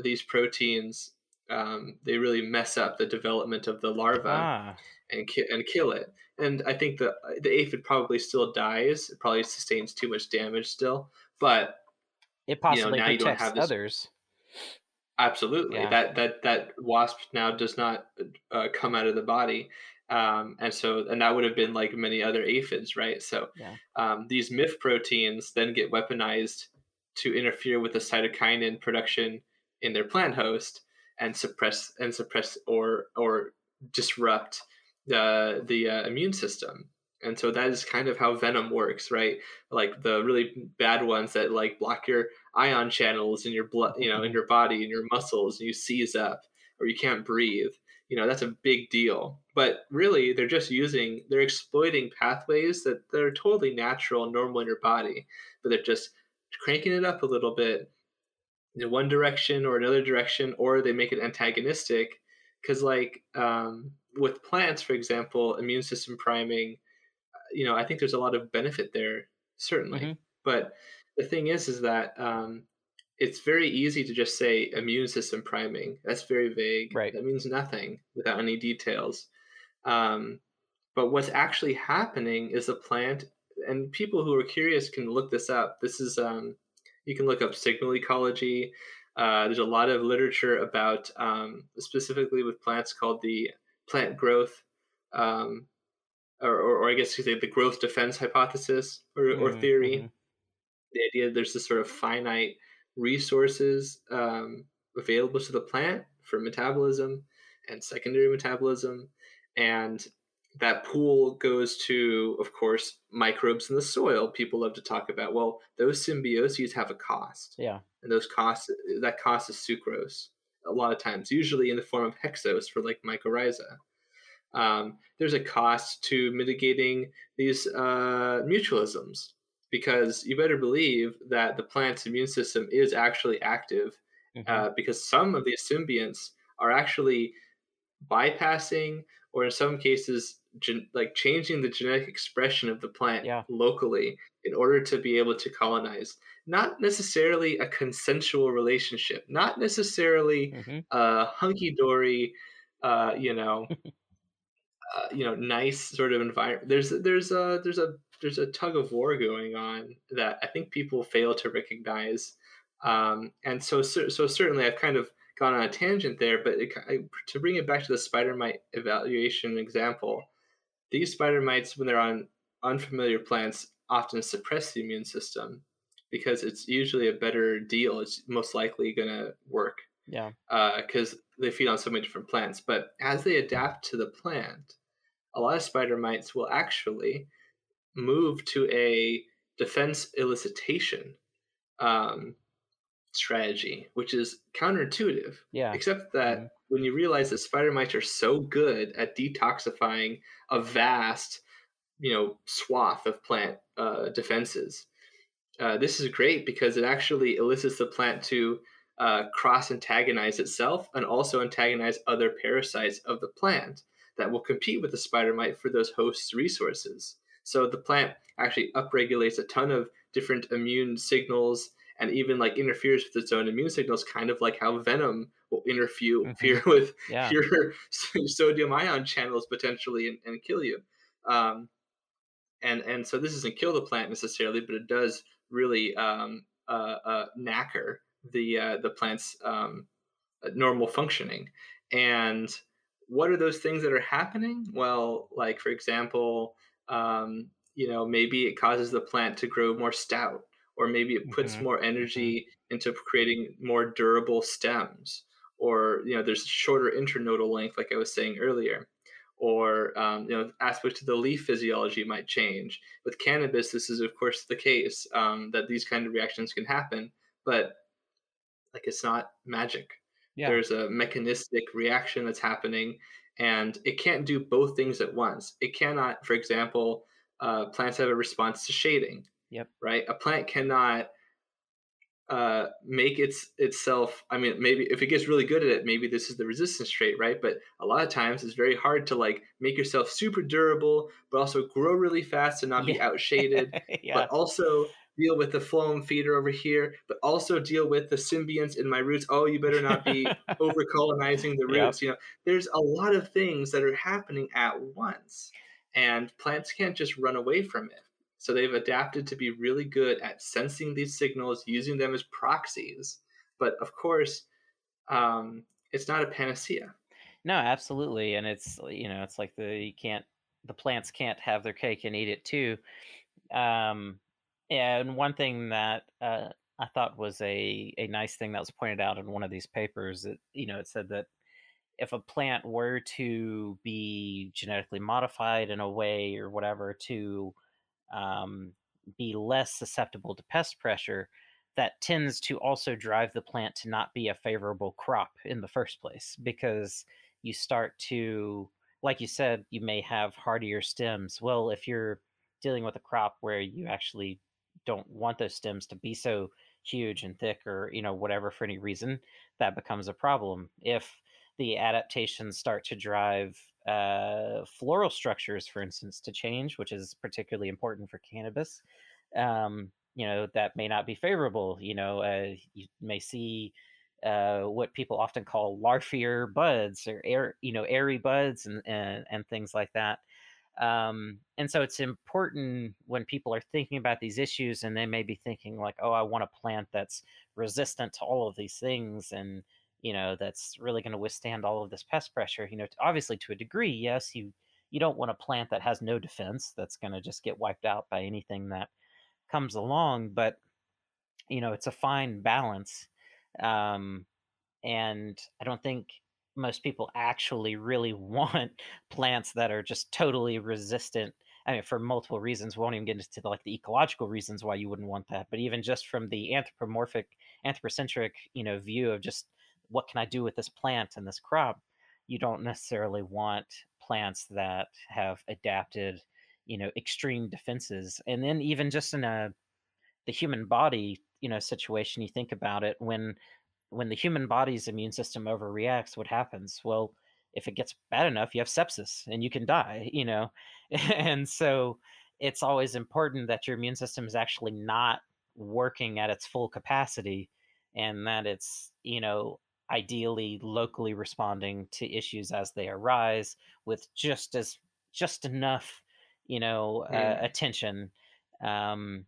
these proteins um, they really mess up the development of the larva ah. and ki- and kill it. And I think the the aphid probably still dies. It probably sustains too much damage still, but it possibly you know, now protects you don't have this... others. Absolutely, yeah. that that that wasp now does not uh, come out of the body. Um, and so and that would have been like many other aphids right? So yeah. um, these MIF proteins then get weaponized to interfere with the cytokinin production in their plant host and suppress and suppress or or disrupt the the uh, immune system. And so that is kind of how venom works right? Like the really bad ones that like block your ion channels in your blood you know in your body and your muscles and you seize up or you can't breathe you know that's a big deal but really they're just using they're exploiting pathways that they're totally natural and normal in your body but they're just cranking it up a little bit in one direction or another direction, or they make it antagonistic. Because, like um, with plants, for example, immune system priming, you know, I think there's a lot of benefit there, certainly. Mm-hmm. But the thing is, is that um, it's very easy to just say immune system priming. That's very vague. Right. That means nothing without any details. Um, but what's actually happening is the plant, and people who are curious can look this up. This is um, you can look up signal ecology. Uh, there's a lot of literature about um, specifically with plants called the plant growth, um, or, or, or, I guess you say the growth defense hypothesis or, mm-hmm. or theory. Mm-hmm. The idea there's this sort of finite resources um, available to the plant for metabolism and secondary metabolism, and that pool goes to, of course, microbes in the soil. People love to talk about. Well, those symbioses have a cost. Yeah. And those costs, that cost is sucrose a lot of times, usually in the form of hexose for like mycorrhiza. Um, there's a cost to mitigating these uh, mutualisms because you better believe that the plant's immune system is actually active mm-hmm. uh, because some of these symbionts are actually bypassing or in some cases gen- like changing the genetic expression of the plant yeah. locally in order to be able to colonize not necessarily a consensual relationship not necessarily mm-hmm. a hunky-dory uh, you know uh, you know nice sort of environment there's there's a there's a there's a tug of war going on that i think people fail to recognize um, and so so certainly i've kind of gone on a tangent there but it, I, to bring it back to the spider mite evaluation example these spider mites, when they're on unfamiliar plants, often suppress the immune system because it's usually a better deal. It's most likely going to work. Yeah. Because uh, they feed on so many different plants. But as they adapt to the plant, a lot of spider mites will actually move to a defense elicitation um, strategy, which is counterintuitive. Yeah. Except that mm-hmm. when you realize that spider mites are so good at detoxifying a vast, you know, swath of plant uh, defenses, uh, this is great because it actually elicits the plant to uh, cross antagonize itself and also antagonize other parasites of the plant that will compete with the spider mite for those host resources. So the plant actually upregulates a ton of different immune signals and even like interferes with its own immune signals, kind of like how venom will interfere mm-hmm. with yeah. your sodium ion channels potentially and, and kill you. Um, and and so this doesn't kill the plant necessarily, but it does really um, uh, uh, knacker the uh, the plant's um, normal functioning. And what are those things that are happening? Well, like for example, um, you know, maybe it causes the plant to grow more stout or maybe it puts mm-hmm. more energy into creating more durable stems or you know there's shorter internodal length like i was saying earlier or um, you know aspects of the leaf physiology might change with cannabis this is of course the case um, that these kind of reactions can happen but like it's not magic yeah. there's a mechanistic reaction that's happening and it can't do both things at once it cannot for example uh, plants have a response to shading Yep. Right. A plant cannot uh, make its itself. I mean, maybe if it gets really good at it, maybe this is the resistance trait, right? But a lot of times it's very hard to like make yourself super durable, but also grow really fast and not yeah. be outshaded, yeah. but also deal with the phloem feeder over here, but also deal with the symbionts in my roots. Oh, you better not be over colonizing the roots. Yep. You know, there's a lot of things that are happening at once, and plants can't just run away from it. So they've adapted to be really good at sensing these signals, using them as proxies. But of course, um, it's not a panacea. No, absolutely, and it's you know it's like the you can't the plants can't have their cake and eat it too. Um, and one thing that uh, I thought was a a nice thing that was pointed out in one of these papers that you know it said that if a plant were to be genetically modified in a way or whatever to um, be less susceptible to pest pressure, that tends to also drive the plant to not be a favorable crop in the first place because you start to, like you said, you may have hardier stems. Well, if you're dealing with a crop where you actually don't want those stems to be so huge and thick or you know whatever for any reason that becomes a problem if the adaptations start to drive uh, floral structures for instance to change which is particularly important for cannabis um, you know that may not be favorable you know uh, you may see uh, what people often call larfier buds or air, you know, airy buds and, and, and things like that. Um, and so it's important when people are thinking about these issues and they may be thinking like, oh, I want a plant that's resistant to all of these things and, you know, that's really going to withstand all of this pest pressure. You know, obviously to a degree, yes, you, you don't want a plant that has no defense that's going to just get wiped out by anything that comes along, but you know, it's a fine balance um, and I don't think most people actually really want plants that are just totally resistant. I mean, for multiple reasons, we won't even get into the, like the ecological reasons why you wouldn't want that. But even just from the anthropomorphic, anthropocentric, you know, view of just what can I do with this plant and this crop, you don't necessarily want plants that have adapted, you know, extreme defenses. And then even just in a the human body you know situation you think about it when when the human body's immune system overreacts what happens well if it gets bad enough you have sepsis and you can die you know and so it's always important that your immune system is actually not working at its full capacity and that it's you know ideally locally responding to issues as they arise with just as just enough you know mm. uh, attention um,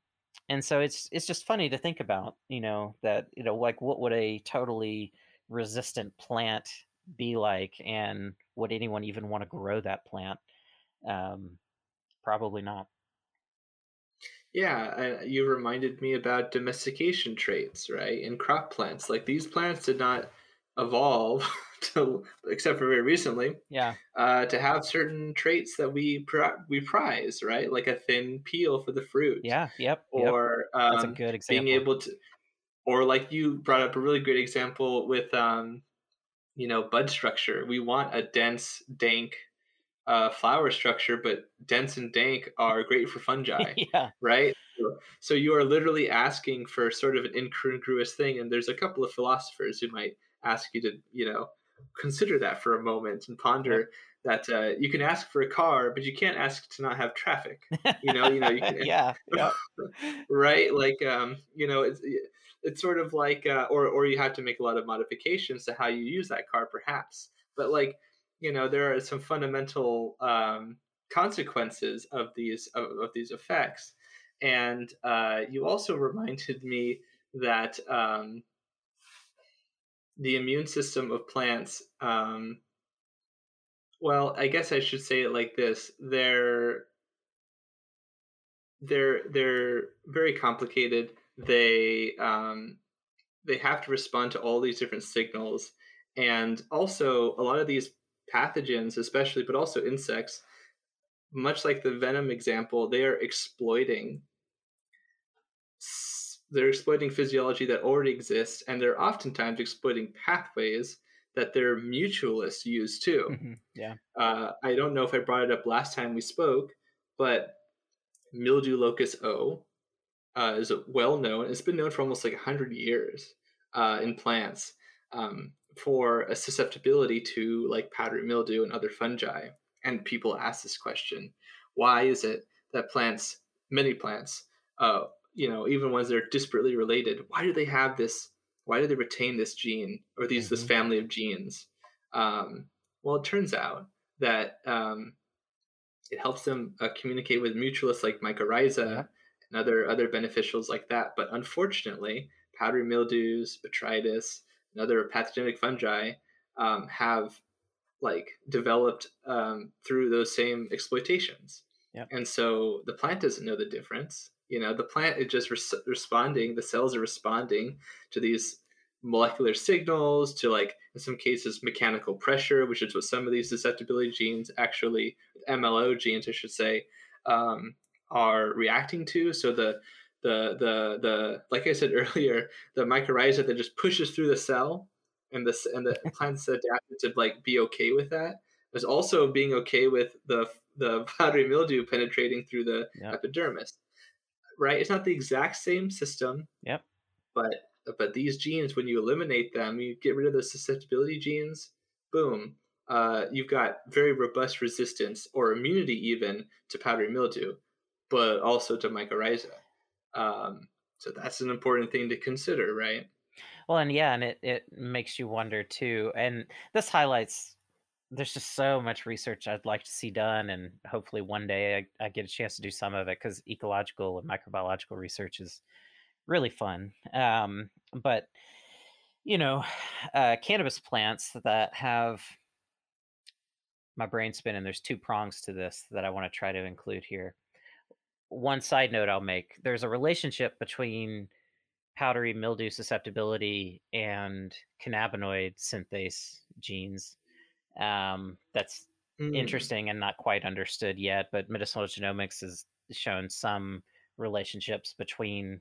and so it's it's just funny to think about you know that you know like what would a totally resistant plant be like and would anyone even want to grow that plant? Um, probably not. Yeah you reminded me about domestication traits right in crop plants like these plants did not evolve to, except for very recently, yeah, uh, to have certain traits that we we prize, right? Like a thin peel for the fruit. Yeah, yep. Or yep. Um, that's a good example. Being able to, or like you brought up a really great example with, um, you know, bud structure. We want a dense, dank uh, flower structure, but dense and dank are great for fungi. yeah. Right. So you are literally asking for sort of an incongruous thing, and there's a couple of philosophers who might ask you to, you know, consider that for a moment and ponder that uh, you can ask for a car, but you can't ask to not have traffic. You know, you know, you can, yeah, yeah. right? Like, um, you know, it's it's sort of like, uh, or or you have to make a lot of modifications to how you use that car, perhaps. But like, you know, there are some fundamental um, consequences of these of, of these effects, and uh, you also reminded me that. Um, the immune system of plants um, well i guess i should say it like this they're they're they're very complicated. They um, they have to respond to all these different signals. And also a lot of these pathogens especially but also insects much like the venom example they are exploiting they're exploiting physiology that already exists, and they're oftentimes exploiting pathways that their mutualists use too. Mm-hmm. Yeah. Uh, I don't know if I brought it up last time we spoke, but mildew locus O uh, is well known. It's been known for almost like 100 years uh, in plants um, for a susceptibility to like powdery mildew and other fungi. And people ask this question why is it that plants, many plants, uh, you know even ones that are disparately related why do they have this why do they retain this gene or these mm-hmm. this family of genes um, well it turns out that um, it helps them uh, communicate with mutualists like mycorrhiza yeah. and other other beneficials like that but unfortunately powdery mildews botrytis and other pathogenic fungi um, have like developed um, through those same exploitations yep. and so the plant doesn't know the difference you know the plant is just res- responding the cells are responding to these molecular signals to like in some cases mechanical pressure which is what some of these susceptibility genes actually mlo genes i should say um, are reacting to so the the the the like i said earlier the mycorrhiza that just pushes through the cell and the and the plant's adapted to like be okay with that is also being okay with the the powdery mildew penetrating through the yep. epidermis right? It's not the exact same system. Yep. but but these genes, when you eliminate them, you get rid of those susceptibility genes. Boom, uh, you've got very robust resistance or immunity even to powdery mildew, but also to mycorrhiza. Um, so that's an important thing to consider, right? Well, and yeah, and it, it makes you wonder too. And this highlights there's just so much research I'd like to see done, and hopefully one day I, I get a chance to do some of it because ecological and microbiological research is really fun. Um, but you know, uh, cannabis plants that have my brain spinning. There's two prongs to this that I want to try to include here. One side note I'll make: there's a relationship between powdery mildew susceptibility and cannabinoid synthase genes um, that's mm. interesting and not quite understood yet. But medicinal genomics has shown some relationships between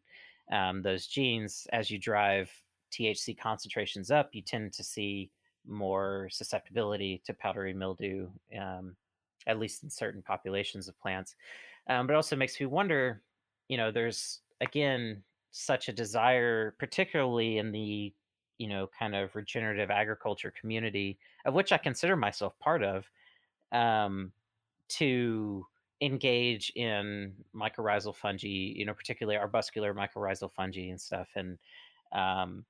um, those genes. As you drive THC concentrations up, you tend to see more susceptibility to powdery mildew, um, at least in certain populations of plants. Um, but also makes me wonder, you know, there's again such a desire, particularly in the you know kind of regenerative agriculture community of which i consider myself part of um, to engage in mycorrhizal fungi you know particularly arbuscular mycorrhizal fungi and stuff and um,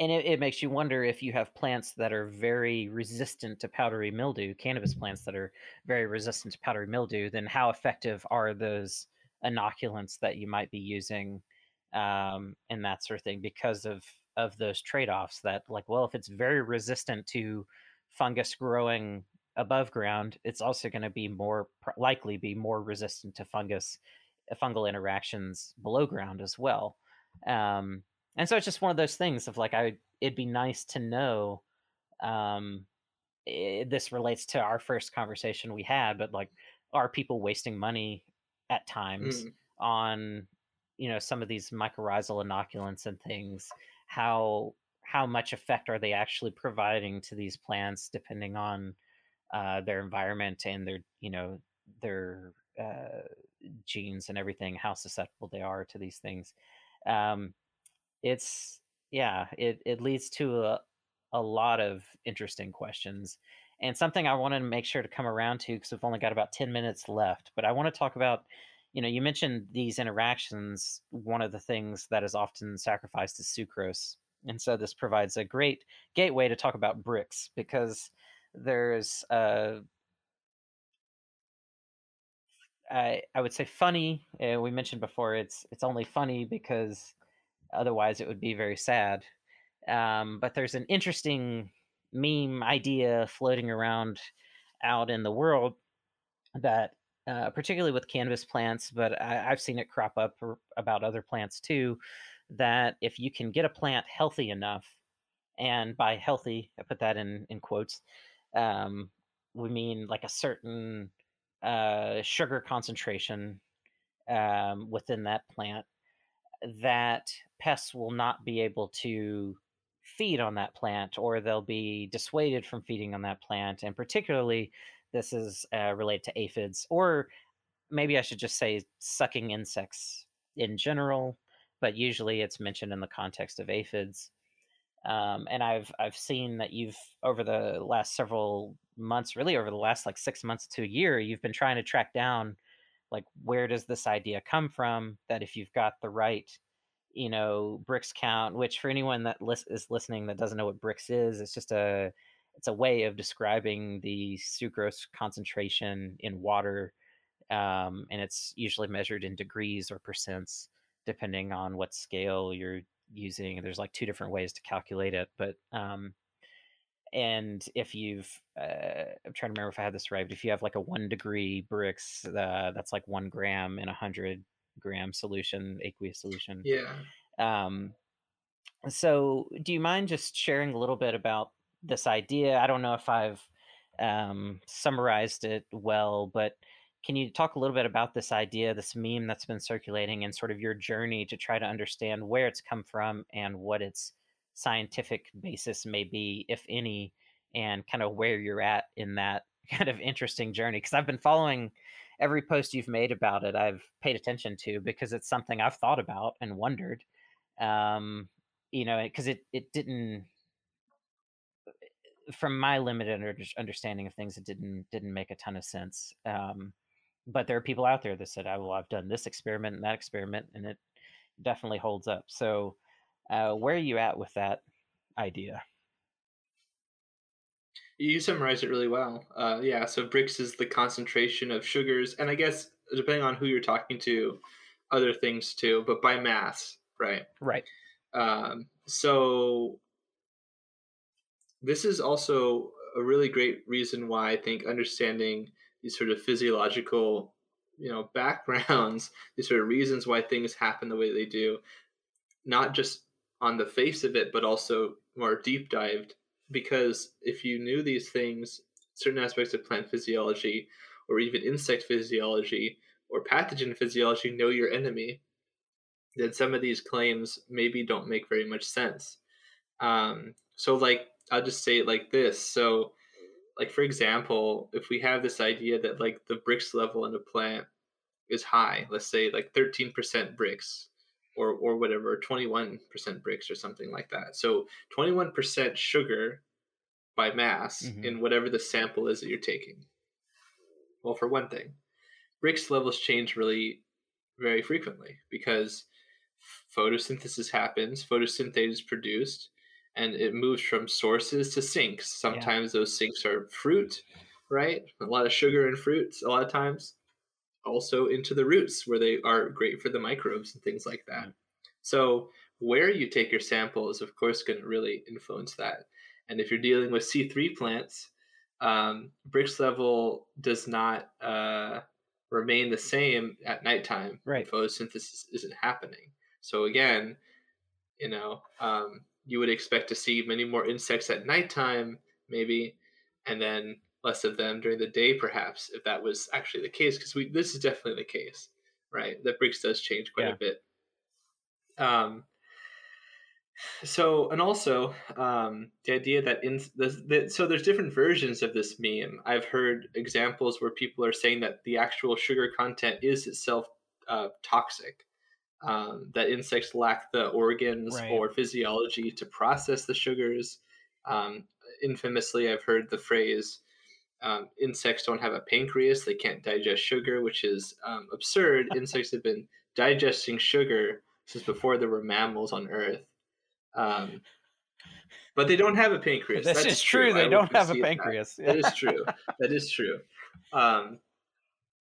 and it, it, makes you wonder if you have plants that are very resistant to powdery mildew cannabis plants that are very resistant to powdery mildew then how effective are those inoculants that you might be using um, and that sort of thing because of of those trade-offs that like well if it's very resistant to fungus growing above ground it's also going to be more likely be more resistant to fungus uh, fungal interactions below ground as well um, and so it's just one of those things of like i it'd be nice to know um, it, this relates to our first conversation we had but like are people wasting money at times mm. on you know some of these mycorrhizal inoculants and things how how much effect are they actually providing to these plants depending on uh, their environment and their you know their uh, genes and everything how susceptible they are to these things. Um, it's yeah it, it leads to a, a lot of interesting questions. And something i want to make sure to come around to because we've only got about 10 minutes left but i want to talk about you know, you mentioned these interactions. One of the things that is often sacrificed is sucrose. And so this provides a great gateway to talk about Brix because there's uh, I, I would say funny. Uh, we mentioned before it's it's only funny because otherwise it would be very sad. Um, but there's an interesting meme idea floating around out in the world that uh, particularly with cannabis plants, but I, have seen it crop up about other plants too. That if you can get a plant healthy enough, and by healthy, I put that in in quotes, um, we mean like a certain uh, sugar concentration um, within that plant, that pests will not be able to feed on that plant, or they'll be dissuaded from feeding on that plant, and particularly this is uh, related to aphids, or maybe I should just say sucking insects in general, but usually it's mentioned in the context of aphids. Um, and I've I've seen that you've over the last several months, really over the last like six months to a year, you've been trying to track down like where does this idea come from? That if you've got the right, you know, Brix count, which for anyone that lis- is listening that doesn't know what Brix is, it's just a it's a way of describing the sucrose concentration in water, um, and it's usually measured in degrees or percents, depending on what scale you're using. There's like two different ways to calculate it, but um, and if you've, uh, I'm trying to remember if I had this right, but if you have like a one degree Brix, uh, that's like one gram in a hundred gram solution, aqueous solution. Yeah. Um, so, do you mind just sharing a little bit about this idea. I don't know if I've um, summarized it well, but can you talk a little bit about this idea, this meme that's been circulating, and sort of your journey to try to understand where it's come from and what its scientific basis may be, if any, and kind of where you're at in that kind of interesting journey? Because I've been following every post you've made about it, I've paid attention to because it's something I've thought about and wondered. Um, you know, because it it didn't from my limited under, understanding of things, it didn't didn't make a ton of sense. Um, but there are people out there that said, "I well, I've done this experiment and that experiment, and it definitely holds up." So, uh, where are you at with that idea? You summarized it really well. Uh, yeah, so Brix is the concentration of sugars, and I guess depending on who you're talking to, other things too, but by mass, right? Right. Um, so this is also a really great reason why I think understanding these sort of physiological, you know, backgrounds, these sort of reasons why things happen the way they do, not just on the face of it, but also more deep dived. Because if you knew these things, certain aspects of plant physiology, or even insect physiology, or pathogen physiology, know your enemy, then some of these claims maybe don't make very much sense. Um, so, like, I'll just say it like this. So, like for example, if we have this idea that like the Brix level in a plant is high, let's say like 13% Brix or or whatever, 21% Brix or something like that. So 21% sugar by mass mm-hmm. in whatever the sample is that you're taking. Well, for one thing, Brix levels change really very frequently because photosynthesis happens, photosynthate is produced, and it moves from sources to sinks. Sometimes yeah. those sinks are fruit, right? A lot of sugar in fruits, a lot of times. Also into the roots where they are great for the microbes and things like that. So, where you take your sample is, of course, going to really influence that. And if you're dealing with C3 plants, um, Brix level does not uh, remain the same at nighttime. Right. Photosynthesis isn't happening. So, again, you know, um, you would expect to see many more insects at nighttime, maybe, and then less of them during the day, perhaps, if that was actually the case. Because we this is definitely the case, right? That Brix does change quite yeah. a bit. Um. So and also um, the idea that in the, the so there's different versions of this meme. I've heard examples where people are saying that the actual sugar content is itself uh, toxic um, that insects lack the organs right. or physiology to process the sugars. Um, infamously, I've heard the phrase um, insects don't have a pancreas, they can't digest sugar, which is um, absurd. insects have been digesting sugar since before there were mammals on Earth. Um, but they don't have a pancreas. This That's is true. true. They I don't have a pancreas. That. that is true. That is true.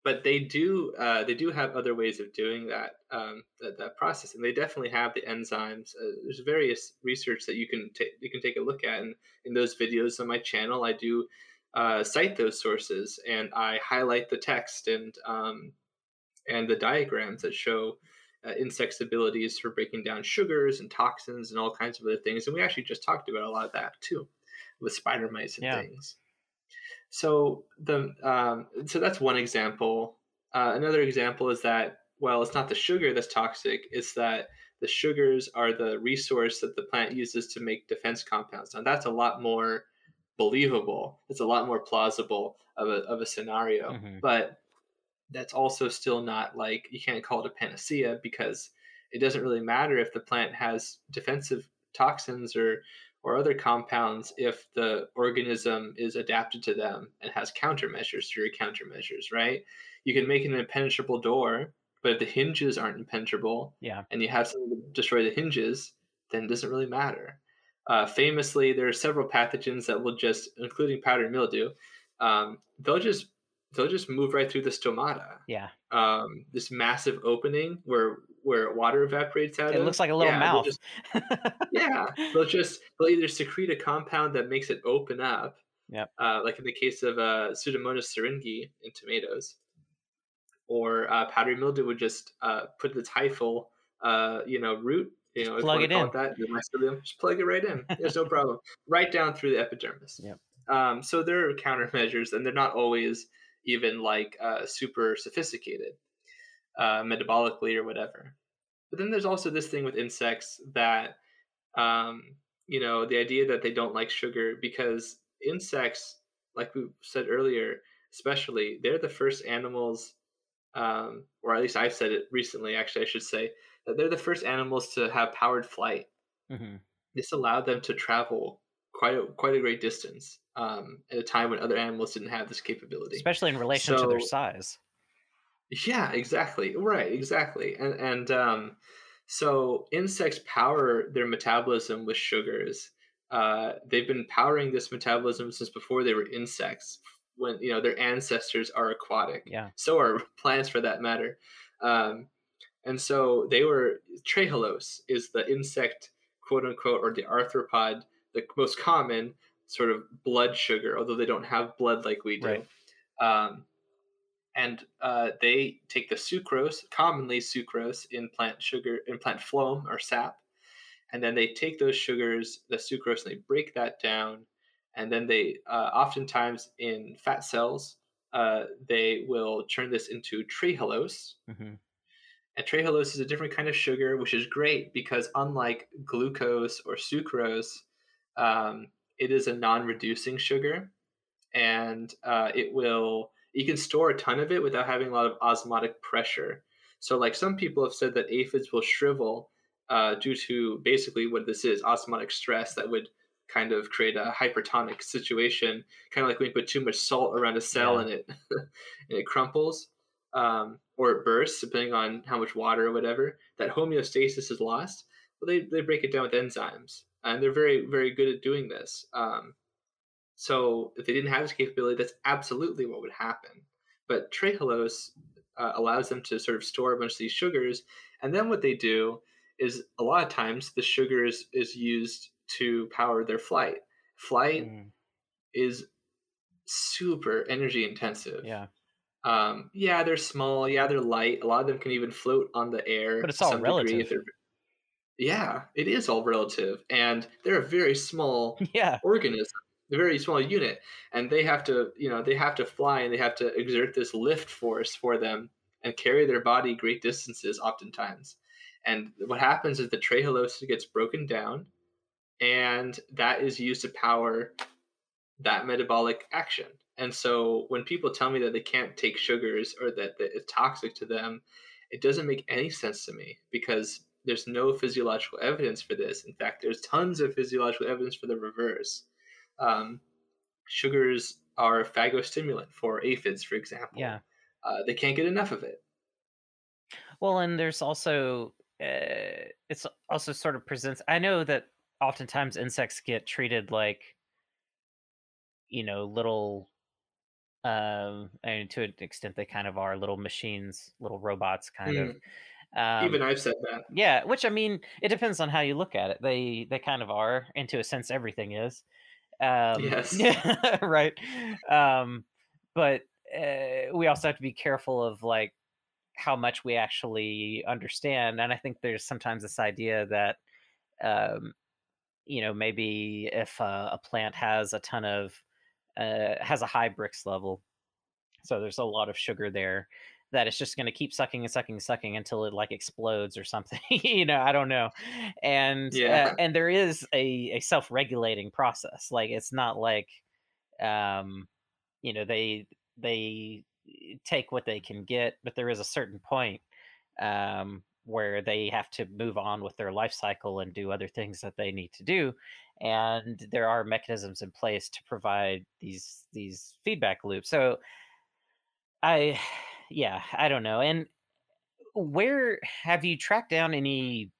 But they do uh, they do have other ways of doing that um, that, that process, and they definitely have the enzymes. Uh, there's various research that you can take you can take a look at, and in those videos on my channel, I do uh, cite those sources and I highlight the text and um, and the diagrams that show uh, insects' abilities for breaking down sugars and toxins and all kinds of other things. And we actually just talked about a lot of that too, with spider mites and yeah. things. So the um, so that's one example. Uh, another example is that well, it's not the sugar that's toxic; it's that the sugars are the resource that the plant uses to make defense compounds. Now that's a lot more believable. It's a lot more plausible of a of a scenario, mm-hmm. but that's also still not like you can't call it a panacea because it doesn't really matter if the plant has defensive toxins or or other compounds if the organism is adapted to them and has countermeasures through your countermeasures, right? You can make an impenetrable door, but if the hinges aren't impenetrable, yeah, and you have something to destroy the hinges, then it doesn't really matter. Uh, famously, there are several pathogens that will just, including powdery mildew, um, they'll just they'll just move right through the stomata. Yeah. Um, this massive opening where where water evaporates out it of. looks like a little yeah, mouth. They'll just, yeah, they'll just they'll either secrete a compound that makes it open up. Yep. Uh, like in the case of uh, Pseudomonas syringae in tomatoes, or uh, powdery mildew would just uh, put the hyphal, uh, you know, root. You know, plug it in. It that, just plug it right in. There's no problem. Right down through the epidermis. Yep. Um, so there are countermeasures, and they're not always even like uh, super sophisticated uh, metabolically or whatever. But then there's also this thing with insects that, um, you know, the idea that they don't like sugar because insects, like we said earlier, especially, they're the first animals, um, or at least I've said it recently, actually, I should say, that they're the first animals to have powered flight. hmm This allowed them to travel quite a quite a great distance um, at a time when other animals didn't have this capability. Especially in relation to their size. Yeah, exactly. Right, exactly. And and um, so insects power their metabolism with sugars. Uh, they've been powering this metabolism since before they were insects. When you know their ancestors are aquatic, Yeah. so are plants for that matter. Um, and so they were trehalose is the insect quote unquote or the arthropod, the most common sort of blood sugar, although they don't have blood like we do. Right. Um, and uh, they take the sucrose, commonly sucrose in plant sugar, in plant phloem or sap, and then they take those sugars, the sucrose, and they break that down, and then they, uh, oftentimes in fat cells, uh, they will turn this into trehalose. hmm And trehalose is a different kind of sugar, which is great because unlike glucose or sucrose, um, it is a non-reducing sugar, and uh, it will you can store a ton of it without having a lot of osmotic pressure. So, like some people have said that aphids will shrivel uh, due to basically what this is osmotic stress that would kind of create a hypertonic situation, kind of like when you put too much salt around a cell Yeah. and it and it crumples um, or it bursts, depending on how much water or whatever. That homeostasis is lost. Well, they they break it down with enzymes, and they're very very good at doing this. Um, so if they didn't have this capability, that's absolutely what would happen. But trehalose uh, allows them to sort of store a bunch of these sugars, and then what they do is a lot of times the sugar is, is used to power their flight. Flight Mm, is super energy intensive. yeah. Um, yeah, they're small. Yeah, they're light. A lot of them can even float on the air. But it's all relative. Yeah, it is all relative, and they're a very small Yeah. organism, a very small unit, and they have to, you know, they have to fly and they have to exert this lift force for them and carry their body great distances, oftentimes. And what happens is the trehalose gets broken down, and that is used to power that metabolic action. And so when people tell me that they can't take sugars or that, that it's toxic to them, it doesn't make any sense to me because there's no physiological evidence for this. In fact, there's tons of physiological evidence for the reverse. Um, sugars are a phagostimulant for aphids, for example. Yeah. Uh, they can't get enough of it. Well, and there's also uh, it's also sort of presents. I know that oftentimes insects get treated like, you know, little. Um, and to an extent, they kind of are little machines, little robots, kind of. Um, Even I've said that. yeah, which I mean, it depends on how you look at it. They they kind of are, and to a sense, everything is. Um, Yes. Yeah, right. Um, but uh, we also have to be careful of like how much we actually understand, and I think there's sometimes this idea that, um, you know, maybe if uh, a plant has a ton of uh, has a high Brix level, so there's a lot of sugar there that it's just going to keep sucking and sucking and sucking until it like explodes or something you know i don't know and Yeah. uh, and there is a, a self-regulating process like it's not like um you know they they take what they can get but there is a certain point um where they have to move on with their life cycle and do other things that they need to do and there are mechanisms in place to provide these these feedback loops so i yeah i don't know and where have you tracked down any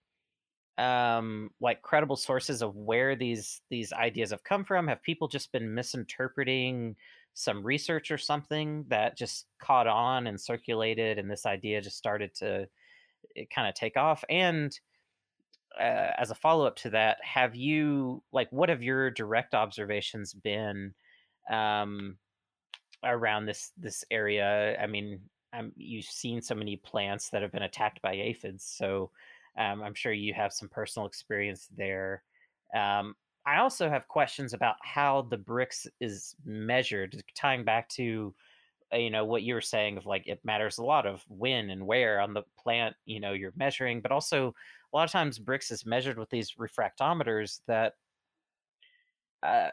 um like credible sources of where these these ideas have come from? Have people just been misinterpreting some research or something that just caught on and circulated and this idea just started to kind of take off? And uh, as a follow-up to that have you like what have your direct observations been um around this this area? I mean um, you've seen so many plants that have been attacked by aphids so um, i'm sure you have some personal experience there. Um, i also have questions about how the brix is measured tying back to uh, you know what you were saying of like it matters a lot of when and where on the plant you know you're measuring but also a lot of times brix is measured with these refractometers that uh,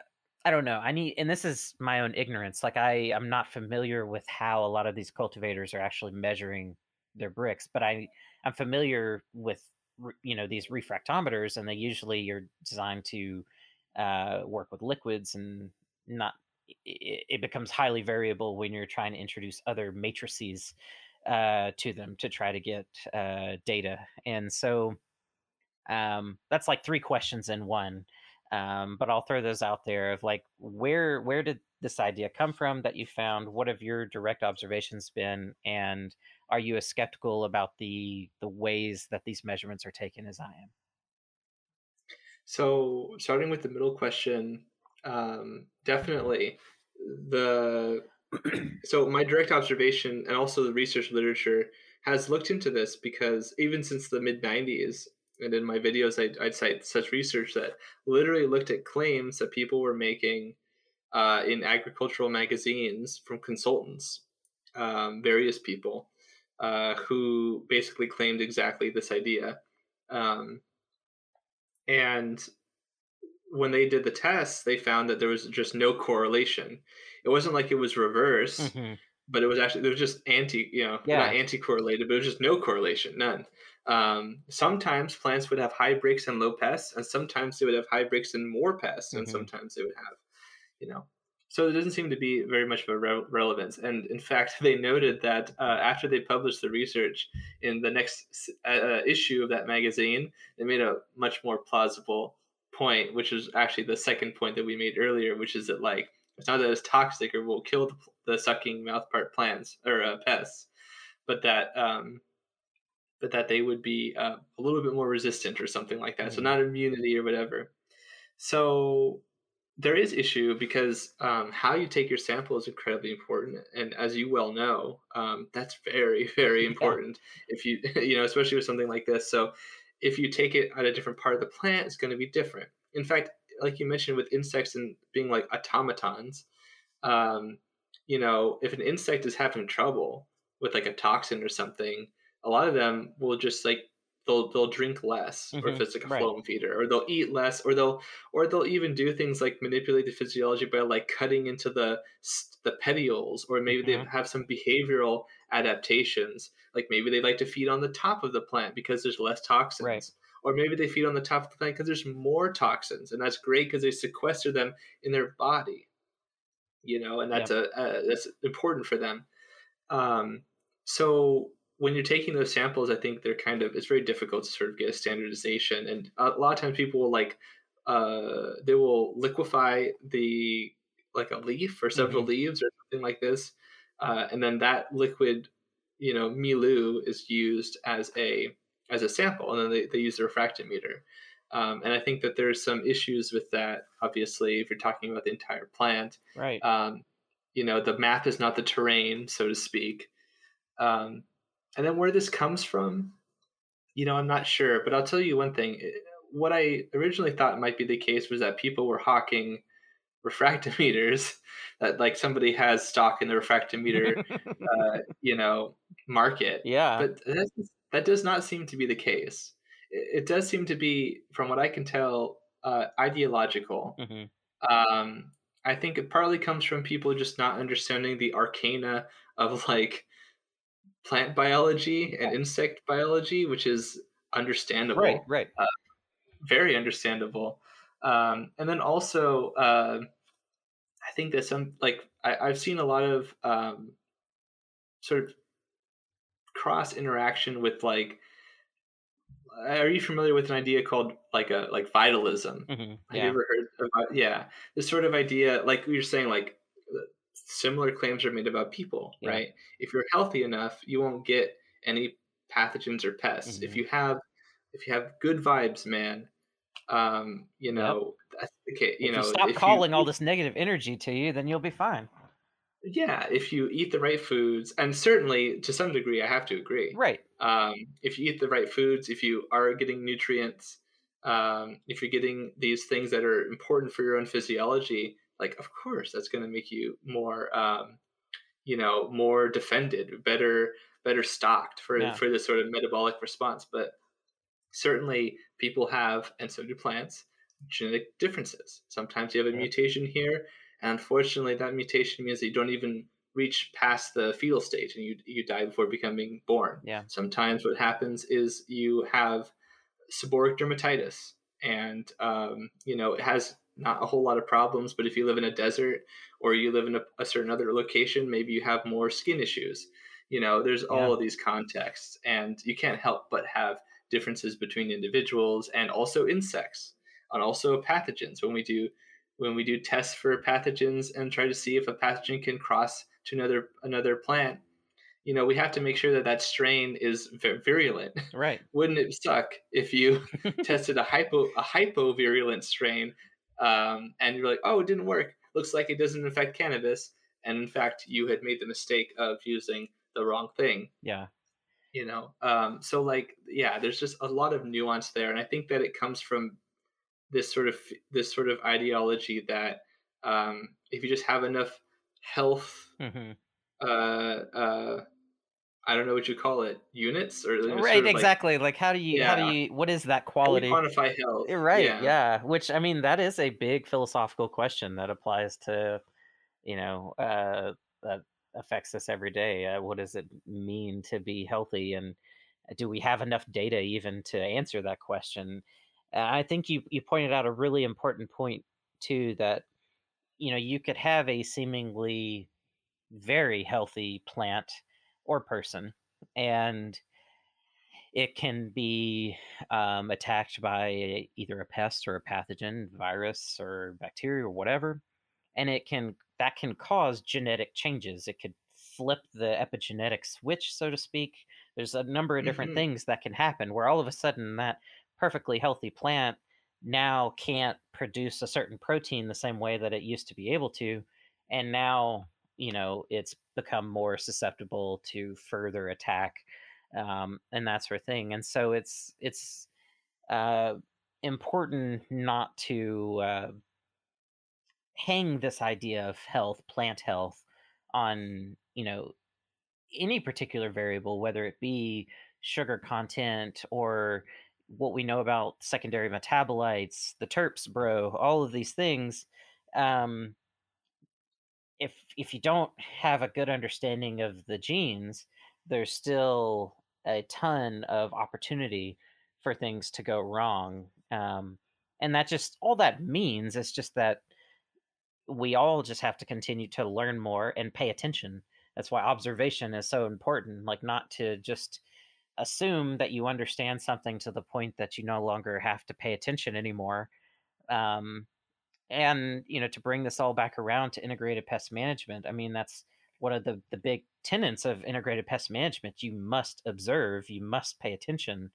i don't know i need and this is my own ignorance like i i'm not familiar with how a lot of these cultivators are actually measuring their Brix. But I I'm familiar with you know these refractometers, and they usually are designed to uh, work with liquids and not. It, it becomes highly variable when you're trying to introduce other matrices uh, to them to try to get uh, data, and so um, that's like three questions in one. Um, but I'll throw those out there of like where where did this idea come from that you found? What have your direct observations been? And are you as skeptical about the the ways that these measurements are taken as I am? So starting with the middle question, um, definitely the so my direct observation and also the research literature has looked into this because even since the mid 90s and in my videos I'd, I'd, cite such research that literally looked at claims that people were making uh, in agricultural magazines from consultants um, various people uh, who basically claimed exactly this idea um, and when they did the tests they found that there was just no correlation it wasn't like it was reverse mm-hmm. but it was actually there was just anti you know yeah. not anti-correlated but it was just no correlation none um, sometimes plants would have high Brix and low pests, and sometimes they would have high Brix and more pests, and mm-hmm. sometimes they would have, you know. So it doesn't seem to be very much of a re- relevance. And in fact, they noted that uh, after they published the research in the next uh, uh, issue of that magazine, they made a much more plausible point, which is actually the second point that we made earlier, which is that like it's not that it's toxic or will kill the, the sucking mouthpart plants or uh, pests, but that um, but that they would be uh, a little bit more resistant or something like that. Mm-hmm. So not immunity or whatever. So there is issue because um, how you take your sample is incredibly important, and as you well know, um, that's very very important. Yeah. If you you know especially with something like this, so if you take it at a different part of the plant, it's going to be different. In fact, like you mentioned with insects and being like automatons, um, you know, if an insect is having trouble with like a toxin or something, a lot of them will just like they'll they'll drink less mm-hmm. or if mm-hmm. it's like a right. phloem feeder or they'll eat less or they'll or they'll even do things like manipulate the physiology by like cutting into the the petioles or maybe mm-hmm. they have some behavioral adaptations like maybe they like to feed on the top of the plant because there's less toxins right. or maybe they feed on the top of the plant because there's more toxins and that's great because they sequester them in their body you know and that's a, a that's important for them um so when you're taking those samples, I think they're kind of it's very difficult to sort of get a standardization, and a lot of times people will like uh, they will liquefy the like a leaf or several mm-hmm. leaves or something like this, uh, and then that liquid, you know, milieu is used as a as a sample, and then they, they use the refractometer. Um, and I think that there's some issues with that. Obviously, if you're talking about the entire plant, right? Um, you know, the map is not the terrain, so to speak. Um, and then where this comes from, you know, I'm not sure. But I'll tell you one thing. Eh, what I originally thought might be the case was that people were hawking refractometers that like somebody has stock in the refractometer uh, you know market yeah but that, that does not seem to be the case it, it does seem to be from what i can tell uh, ideological mm-hmm. um, i think it partly comes from people just not understanding the arcana of like plant biology and insect biology, which is understandable. Right, right. Uh, very understandable. Um, and then also, uh, I think that some like I, have seen a lot of um, sort of cross interaction with like. Are you familiar with an idea called like a like vitalism? Mm-hmm. Yeah. Have you ever heard about? Yeah, this sort of idea, like you're saying, like similar claims are made about people, yeah. right? If you're healthy enough, you won't get any pathogens or pests. Mm-hmm. If you have if you have good vibes, man, um, you know, yep. that's the case. You if know, you stop calling you, all this negative energy to you, then you'll be fine. Yeah, if you eat the right foods, and certainly to some degree, I have to agree. Right. Um, if you eat the right foods, if you are getting nutrients, um, if you're getting these things that are important for your own physiology, like of course that's going to make you more um, you know more defended better better stocked for yeah. for this sort of metabolic response but certainly people have and so do plants genetic differences sometimes you have a yeah. mutation here and unfortunately that mutation means that you don't even reach past the fetal stage and you you die before becoming born. Yeah. Sometimes what happens is you have seborrheic dermatitis, and um, you know it has not a whole lot of problems. But if you live in a desert or you live in a, a certain other location, maybe you have more skin issues. You know, there's Yeah. all of these contexts, and you can't help but have differences between individuals and also insects and also pathogens. When we do when we do tests for pathogens and try to see if a pathogen can cross to another another plant, you know, we have to make sure that that strain is virulent. Right. Wouldn't it suck if you tested a hypo a hypovirulent strain um, and you're like, oh, it didn't work. Looks like it doesn't affect cannabis, and in fact, you had made the mistake of using the wrong thing. Yeah. You know, um, so like, yeah, there's just a lot of nuance there, and I think that it comes from this sort of this sort of ideology that um, if you just have enough health, hmm uh, uh, I don't know what you call it, units or Right. sort of Exactly. Like, how do you? yeah. How do you? What is that quality? quantify health. Eh, Right. Yeah. Yeah. Which I mean, that is a big philosophical question that applies to, you know, uh, that affects us every day. Uh, what does it mean to be healthy, and do we have enough data even to answer that question? Uh, I think you you pointed out a really important point too. That you know you could have a seemingly very healthy plant or person, and it can be um, attacked by either a pest or a pathogen, virus or bacteria or whatever, and it can that can cause genetic changes. It could flip the epigenetic switch, so to speak. There's a number of different Mhm. things that can happen where all of a sudden that perfectly healthy plant now can't produce a certain protein the same way that it used to be able to, and now you know it's become more susceptible to further attack um, and that sort of thing. And so it's it's uh, important not to uh, hang this idea of health, plant health, on you know any particular variable, whether it be sugar content or what we know about secondary metabolites, the terps, bro, all of these things. Um, if if you don't have a good understanding of the genes, there's still a ton of opportunity for things to go wrong. Um, and that just all that means is just that we all just have to continue to learn more and pay attention. That's why observation is so important. Like not to just assume that you understand something to the point that you no longer have to pay attention anymore. Um, and you know to bring this all back around to integrated pest management i mean that's one of the the big tenets of integrated pest management you must observe you must pay attention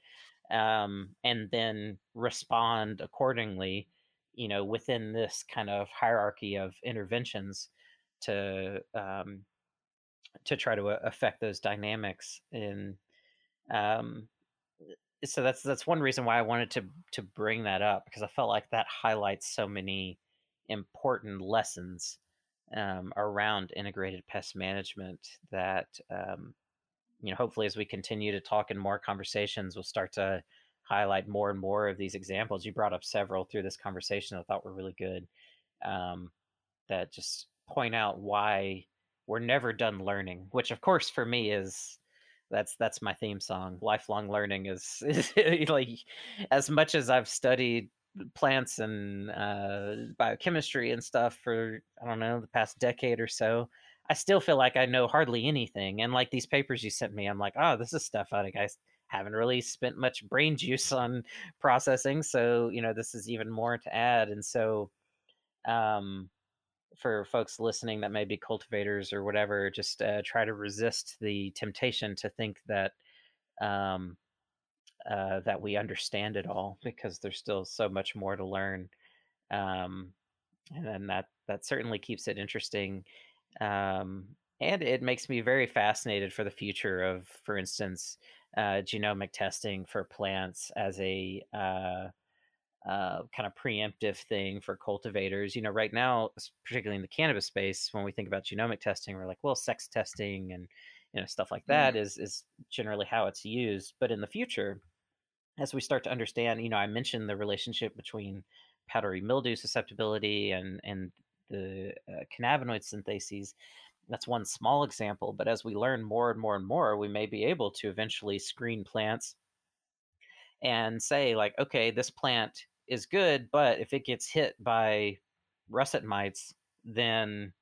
um, and then respond accordingly you know within this kind of hierarchy of interventions to um, to try to uh, affect those dynamics in um, so that's that's one reason why I wanted to to bring that up because I felt like that highlights so many important lessons um, around integrated pest management that um, you know hopefully as we continue to talk in more conversations we'll start to highlight more and more of these examples. You brought up several through this conversation i thought were really good um, that just point out why we're never done learning which of course for me is that's that's my theme song. Lifelong learning is, is like as much as i've studied plants and uh, biochemistry and stuff for i don't know the past decade or so i still feel like i know hardly anything. And like these papers you sent me i'm like oh this is stuff i think i haven't really spent much brain juice on processing. So you know this is even more to add. And so um for folks listening that may be cultivators or whatever, just uh, try to resist the temptation to think that um, uh, that we understand it all because there's still so much more to learn, um, and then that that certainly keeps it interesting, um, and it makes me very fascinated for the future of, for instance, uh, genomic testing for plants as a uh, kind of preemptive thing for cultivators. You know, right now, particularly in the cannabis space, when we think about genomic testing, we're like, well, sex testing and you know stuff like that Mm. is is generally how it's used. But in the future, as we start to understand, you know, I mentioned the relationship between powdery mildew susceptibility and and the uh, cannabinoid syntheses. that's one small example, but as we learn more and more and more, we may be able to eventually screen plants and say, like, okay, this plant is good, but if it gets hit by russet mites, then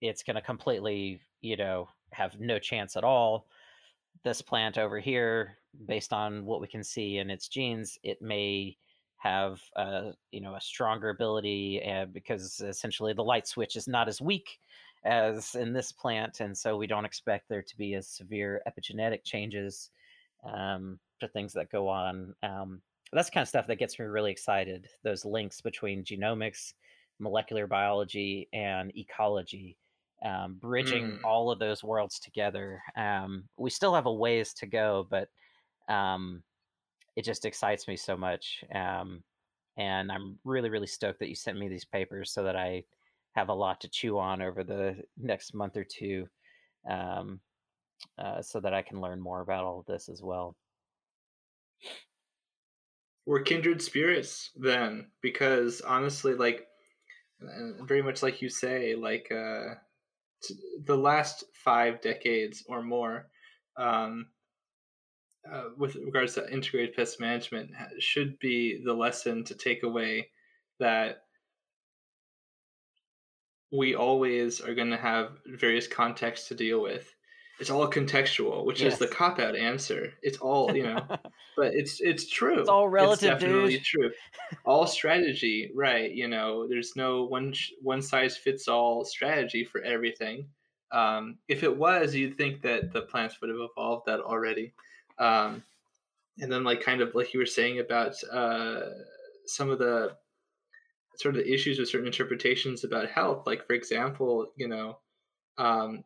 it's going to completely, you know, have no chance at all. This plant over here, based on what we can see in its genes, it may have uh, you know a stronger ability uh, because essentially the light switch is not as weak as in this plant and so we don't expect there to be as severe epigenetic changes um, to things that go on um, that's kind of stuff that gets me really excited those links between genomics molecular biology and ecology um, bridging mm. all of those worlds together um, we still have a ways to go but um, it just excites me so much. Um, and I'm really, really stoked that you sent me these papers so that I have a lot to chew on over the next month or two, um, uh, so that I can learn more about all of this as well. We're kindred spirits then, because honestly, like, very much like you say, like, uh, the last five decades or more, um, uh, with regards to integrated pest management should be the lesson to take away that we always are going to have various contexts to deal with. It's all contextual, which yes. is the cop out answer. It's all you know, but it's it's true. It's all relative, it's definitely dude. true. All strategy, right? You know, there's no one one size fits all strategy for everything. Um, if it was, you'd think that the plants would have evolved that already. Um, and then like kind of like you were saying about uh, some of the sort of the issues with certain interpretations about health, like for example, you know, um,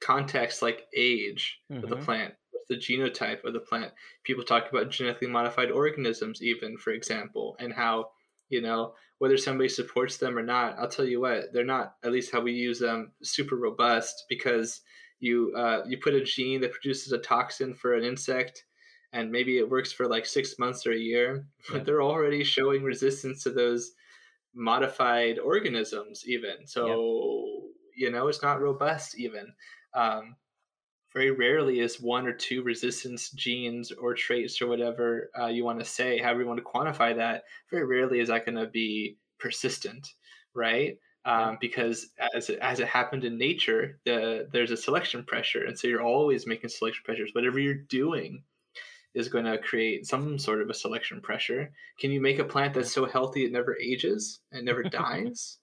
context like age mm-hmm. of the mm-hmm. plant, the genotype of the plant. People talk about genetically modified organisms, even for example, and how you know whether somebody supports them or not. I'll tell you what, they're not. At least how we use them, super robust because you uh, you put a gene that produces a toxin for an insect and maybe it works for like six months or a year but they're already showing resistance to those modified organisms even so yep. you know it's not robust even um, very rarely is one or two resistance genes or traits or whatever uh, you want to say however you want to quantify that very rarely is that going to be persistent right um, because as it, as it happened in nature, the, there's a selection pressure, and so you're always making selection pressures. Whatever you're doing is going to create some sort of a selection pressure. Can you make a plant that's so healthy it never ages and never dies?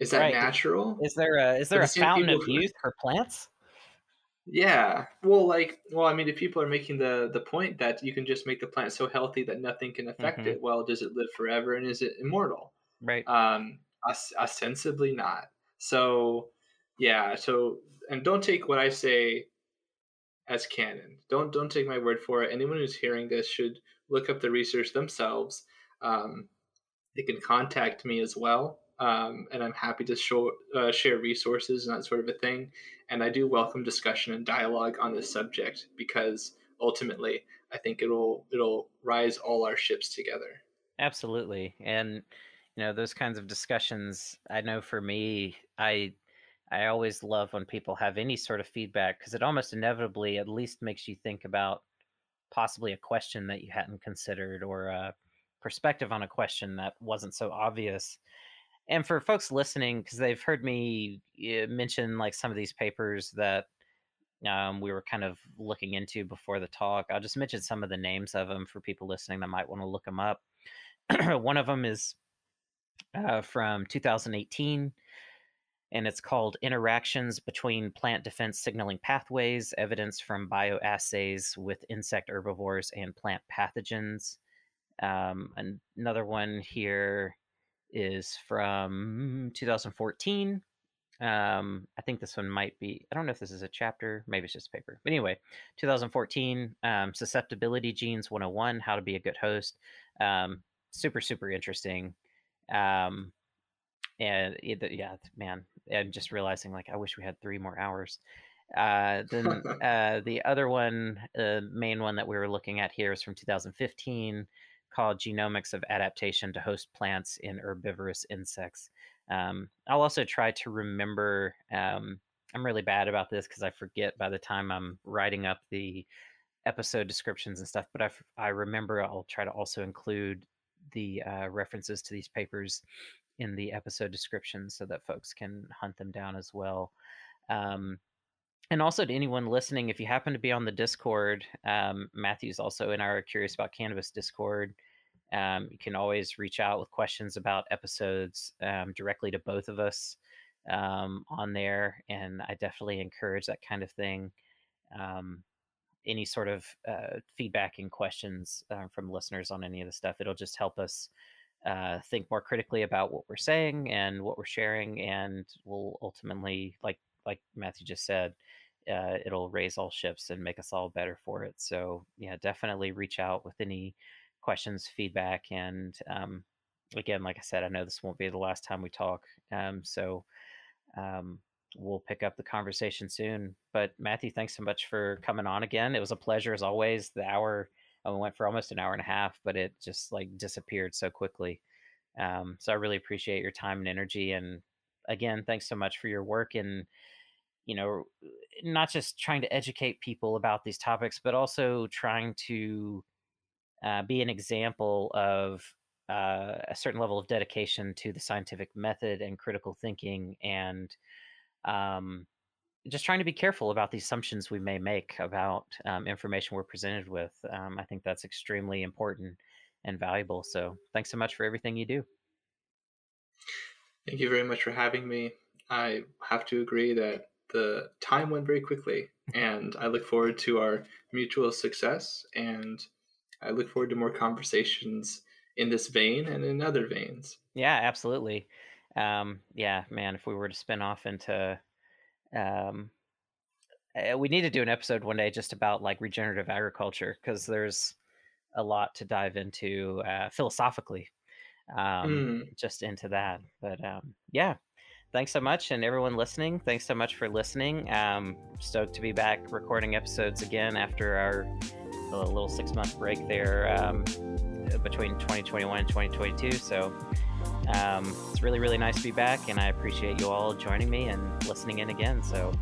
Is that right. natural? Is there a is there a fountain of youth for plants? Yeah. Well, like, well, I mean, if people are making the the point that you can just make the plant so healthy that nothing can affect mm-hmm. it, well, does it live forever and is it immortal? Right. Um, ostensibly not. So, yeah. So, and don't take what I say as canon. Don't don't take my word for it. Anyone who's hearing this should look up the research themselves. Um, they can contact me as well, um, and I'm happy to show, uh, share resources and that sort of a thing. And I do welcome discussion and dialogue on this subject because ultimately, I think it'll it'll rise all our ships together. Absolutely, and you know those kinds of discussions i know for me i i always love when people have any sort of feedback because it almost inevitably at least makes you think about possibly a question that you hadn't considered or a perspective on a question that wasn't so obvious and for folks listening because they've heard me eh, mention like some of these papers that um, we were kind of looking into before the talk i'll just mention some of the names of them for people listening that might want to look them up one of them is uh, from 2018, and it's called Interactions Between Plant Defense Signaling Pathways Evidence from Bioassays with Insect Herbivores and Plant Pathogens. Um, another one here is from 2014. Um, I think this one might be, I don't know if this is a chapter, maybe it's just a paper. But anyway, 2014, um, Susceptibility Genes 101 How to Be a Good Host. Um, super, super interesting. Um, and it, yeah, man, I'm just realizing like I wish we had three more hours. Uh, then uh, the other one, uh, main one that we were looking at here is from 2015, called "Genomics of Adaptation to Host Plants in Herbivorous Insects." Um, I'll also try to remember um, I'm really bad about this because I forget by the time I'm writing up the episode descriptions and stuff. But I, I remember I'll try to also include the uh, references to these papers in the episode description so that folks can hunt them down as well. Um, and also to anyone listening, if you happen to be on the Discord, um, Matthew's also in our Curious About Cannabis Discord. Um, you can always reach out with questions about episodes um, directly to both of us um, on there, and I definitely encourage that kind of thing. Um, any sort of uh, feedback and questions uh, from listeners on any of the stuff, it'll just help us uh, think more critically about what we're saying and what we're sharing, and we'll ultimately, like like Matthew just said, uh, it'll raise all ships and make us all better for it. So yeah, definitely reach out with any questions, feedback, and um, again, like I said, I know this won't be the last time we talk. Um, so um, we'll pick up the conversation soon. But Matthew, thanks so much for coming on again. It was a pleasure as always. The hour uh, went for almost an hour and a half, but it just like disappeared so quickly. Um, so I really appreciate your time and energy. And again, thanks so much for your work and you know not just trying to educate people about these topics, but also trying to uh, be an example of uh, a certain level of dedication to the scientific method and critical thinking and um, just trying to be careful about the assumptions we may make about um, information we're presented with. Um, I think that's extremely important and valuable. So thanks so much for everything you do. Thank you very much for having me. I have to agree that the time went very quickly, and I look forward to our mutual success, and I look forward to more conversations in this vein and in other veins. Yeah, absolutely. Um, yeah, man, if we were to spin off into, um, uh, we need to do an episode one day just about like regenerative agriculture because there's a lot to dive into uh, philosophically, um, mm. just into that. But um, yeah, thanks so much, and everyone listening, thanks so much for listening. Um, stoked to be back recording episodes again after our little six month break there um, between 2021 and 2022. So um, it's really, really nice to be back, and I appreciate you all joining me and listening in again. So,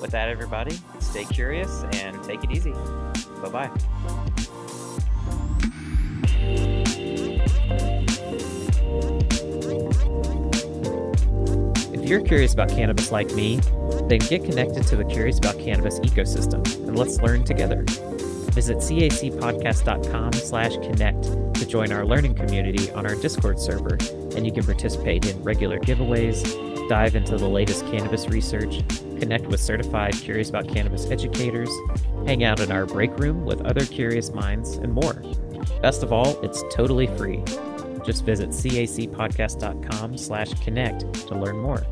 with that, everybody, stay curious and take it easy. Bye bye. If you're curious about cannabis like me, then get connected to the Curious About Cannabis ecosystem and let's learn together. Visit cacpodcast.com slash connect to join our learning community on our Discord server, and you can participate in regular giveaways, dive into the latest cannabis research, connect with certified Curious About Cannabis educators, hang out in our break room with other curious minds, and more. Best of all, it's totally free. Just visit cacpodcast.com slash connect to learn more.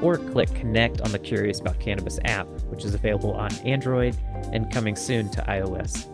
Or click connect on the Curious About Cannabis app, which is available on Android and coming soon to iOS.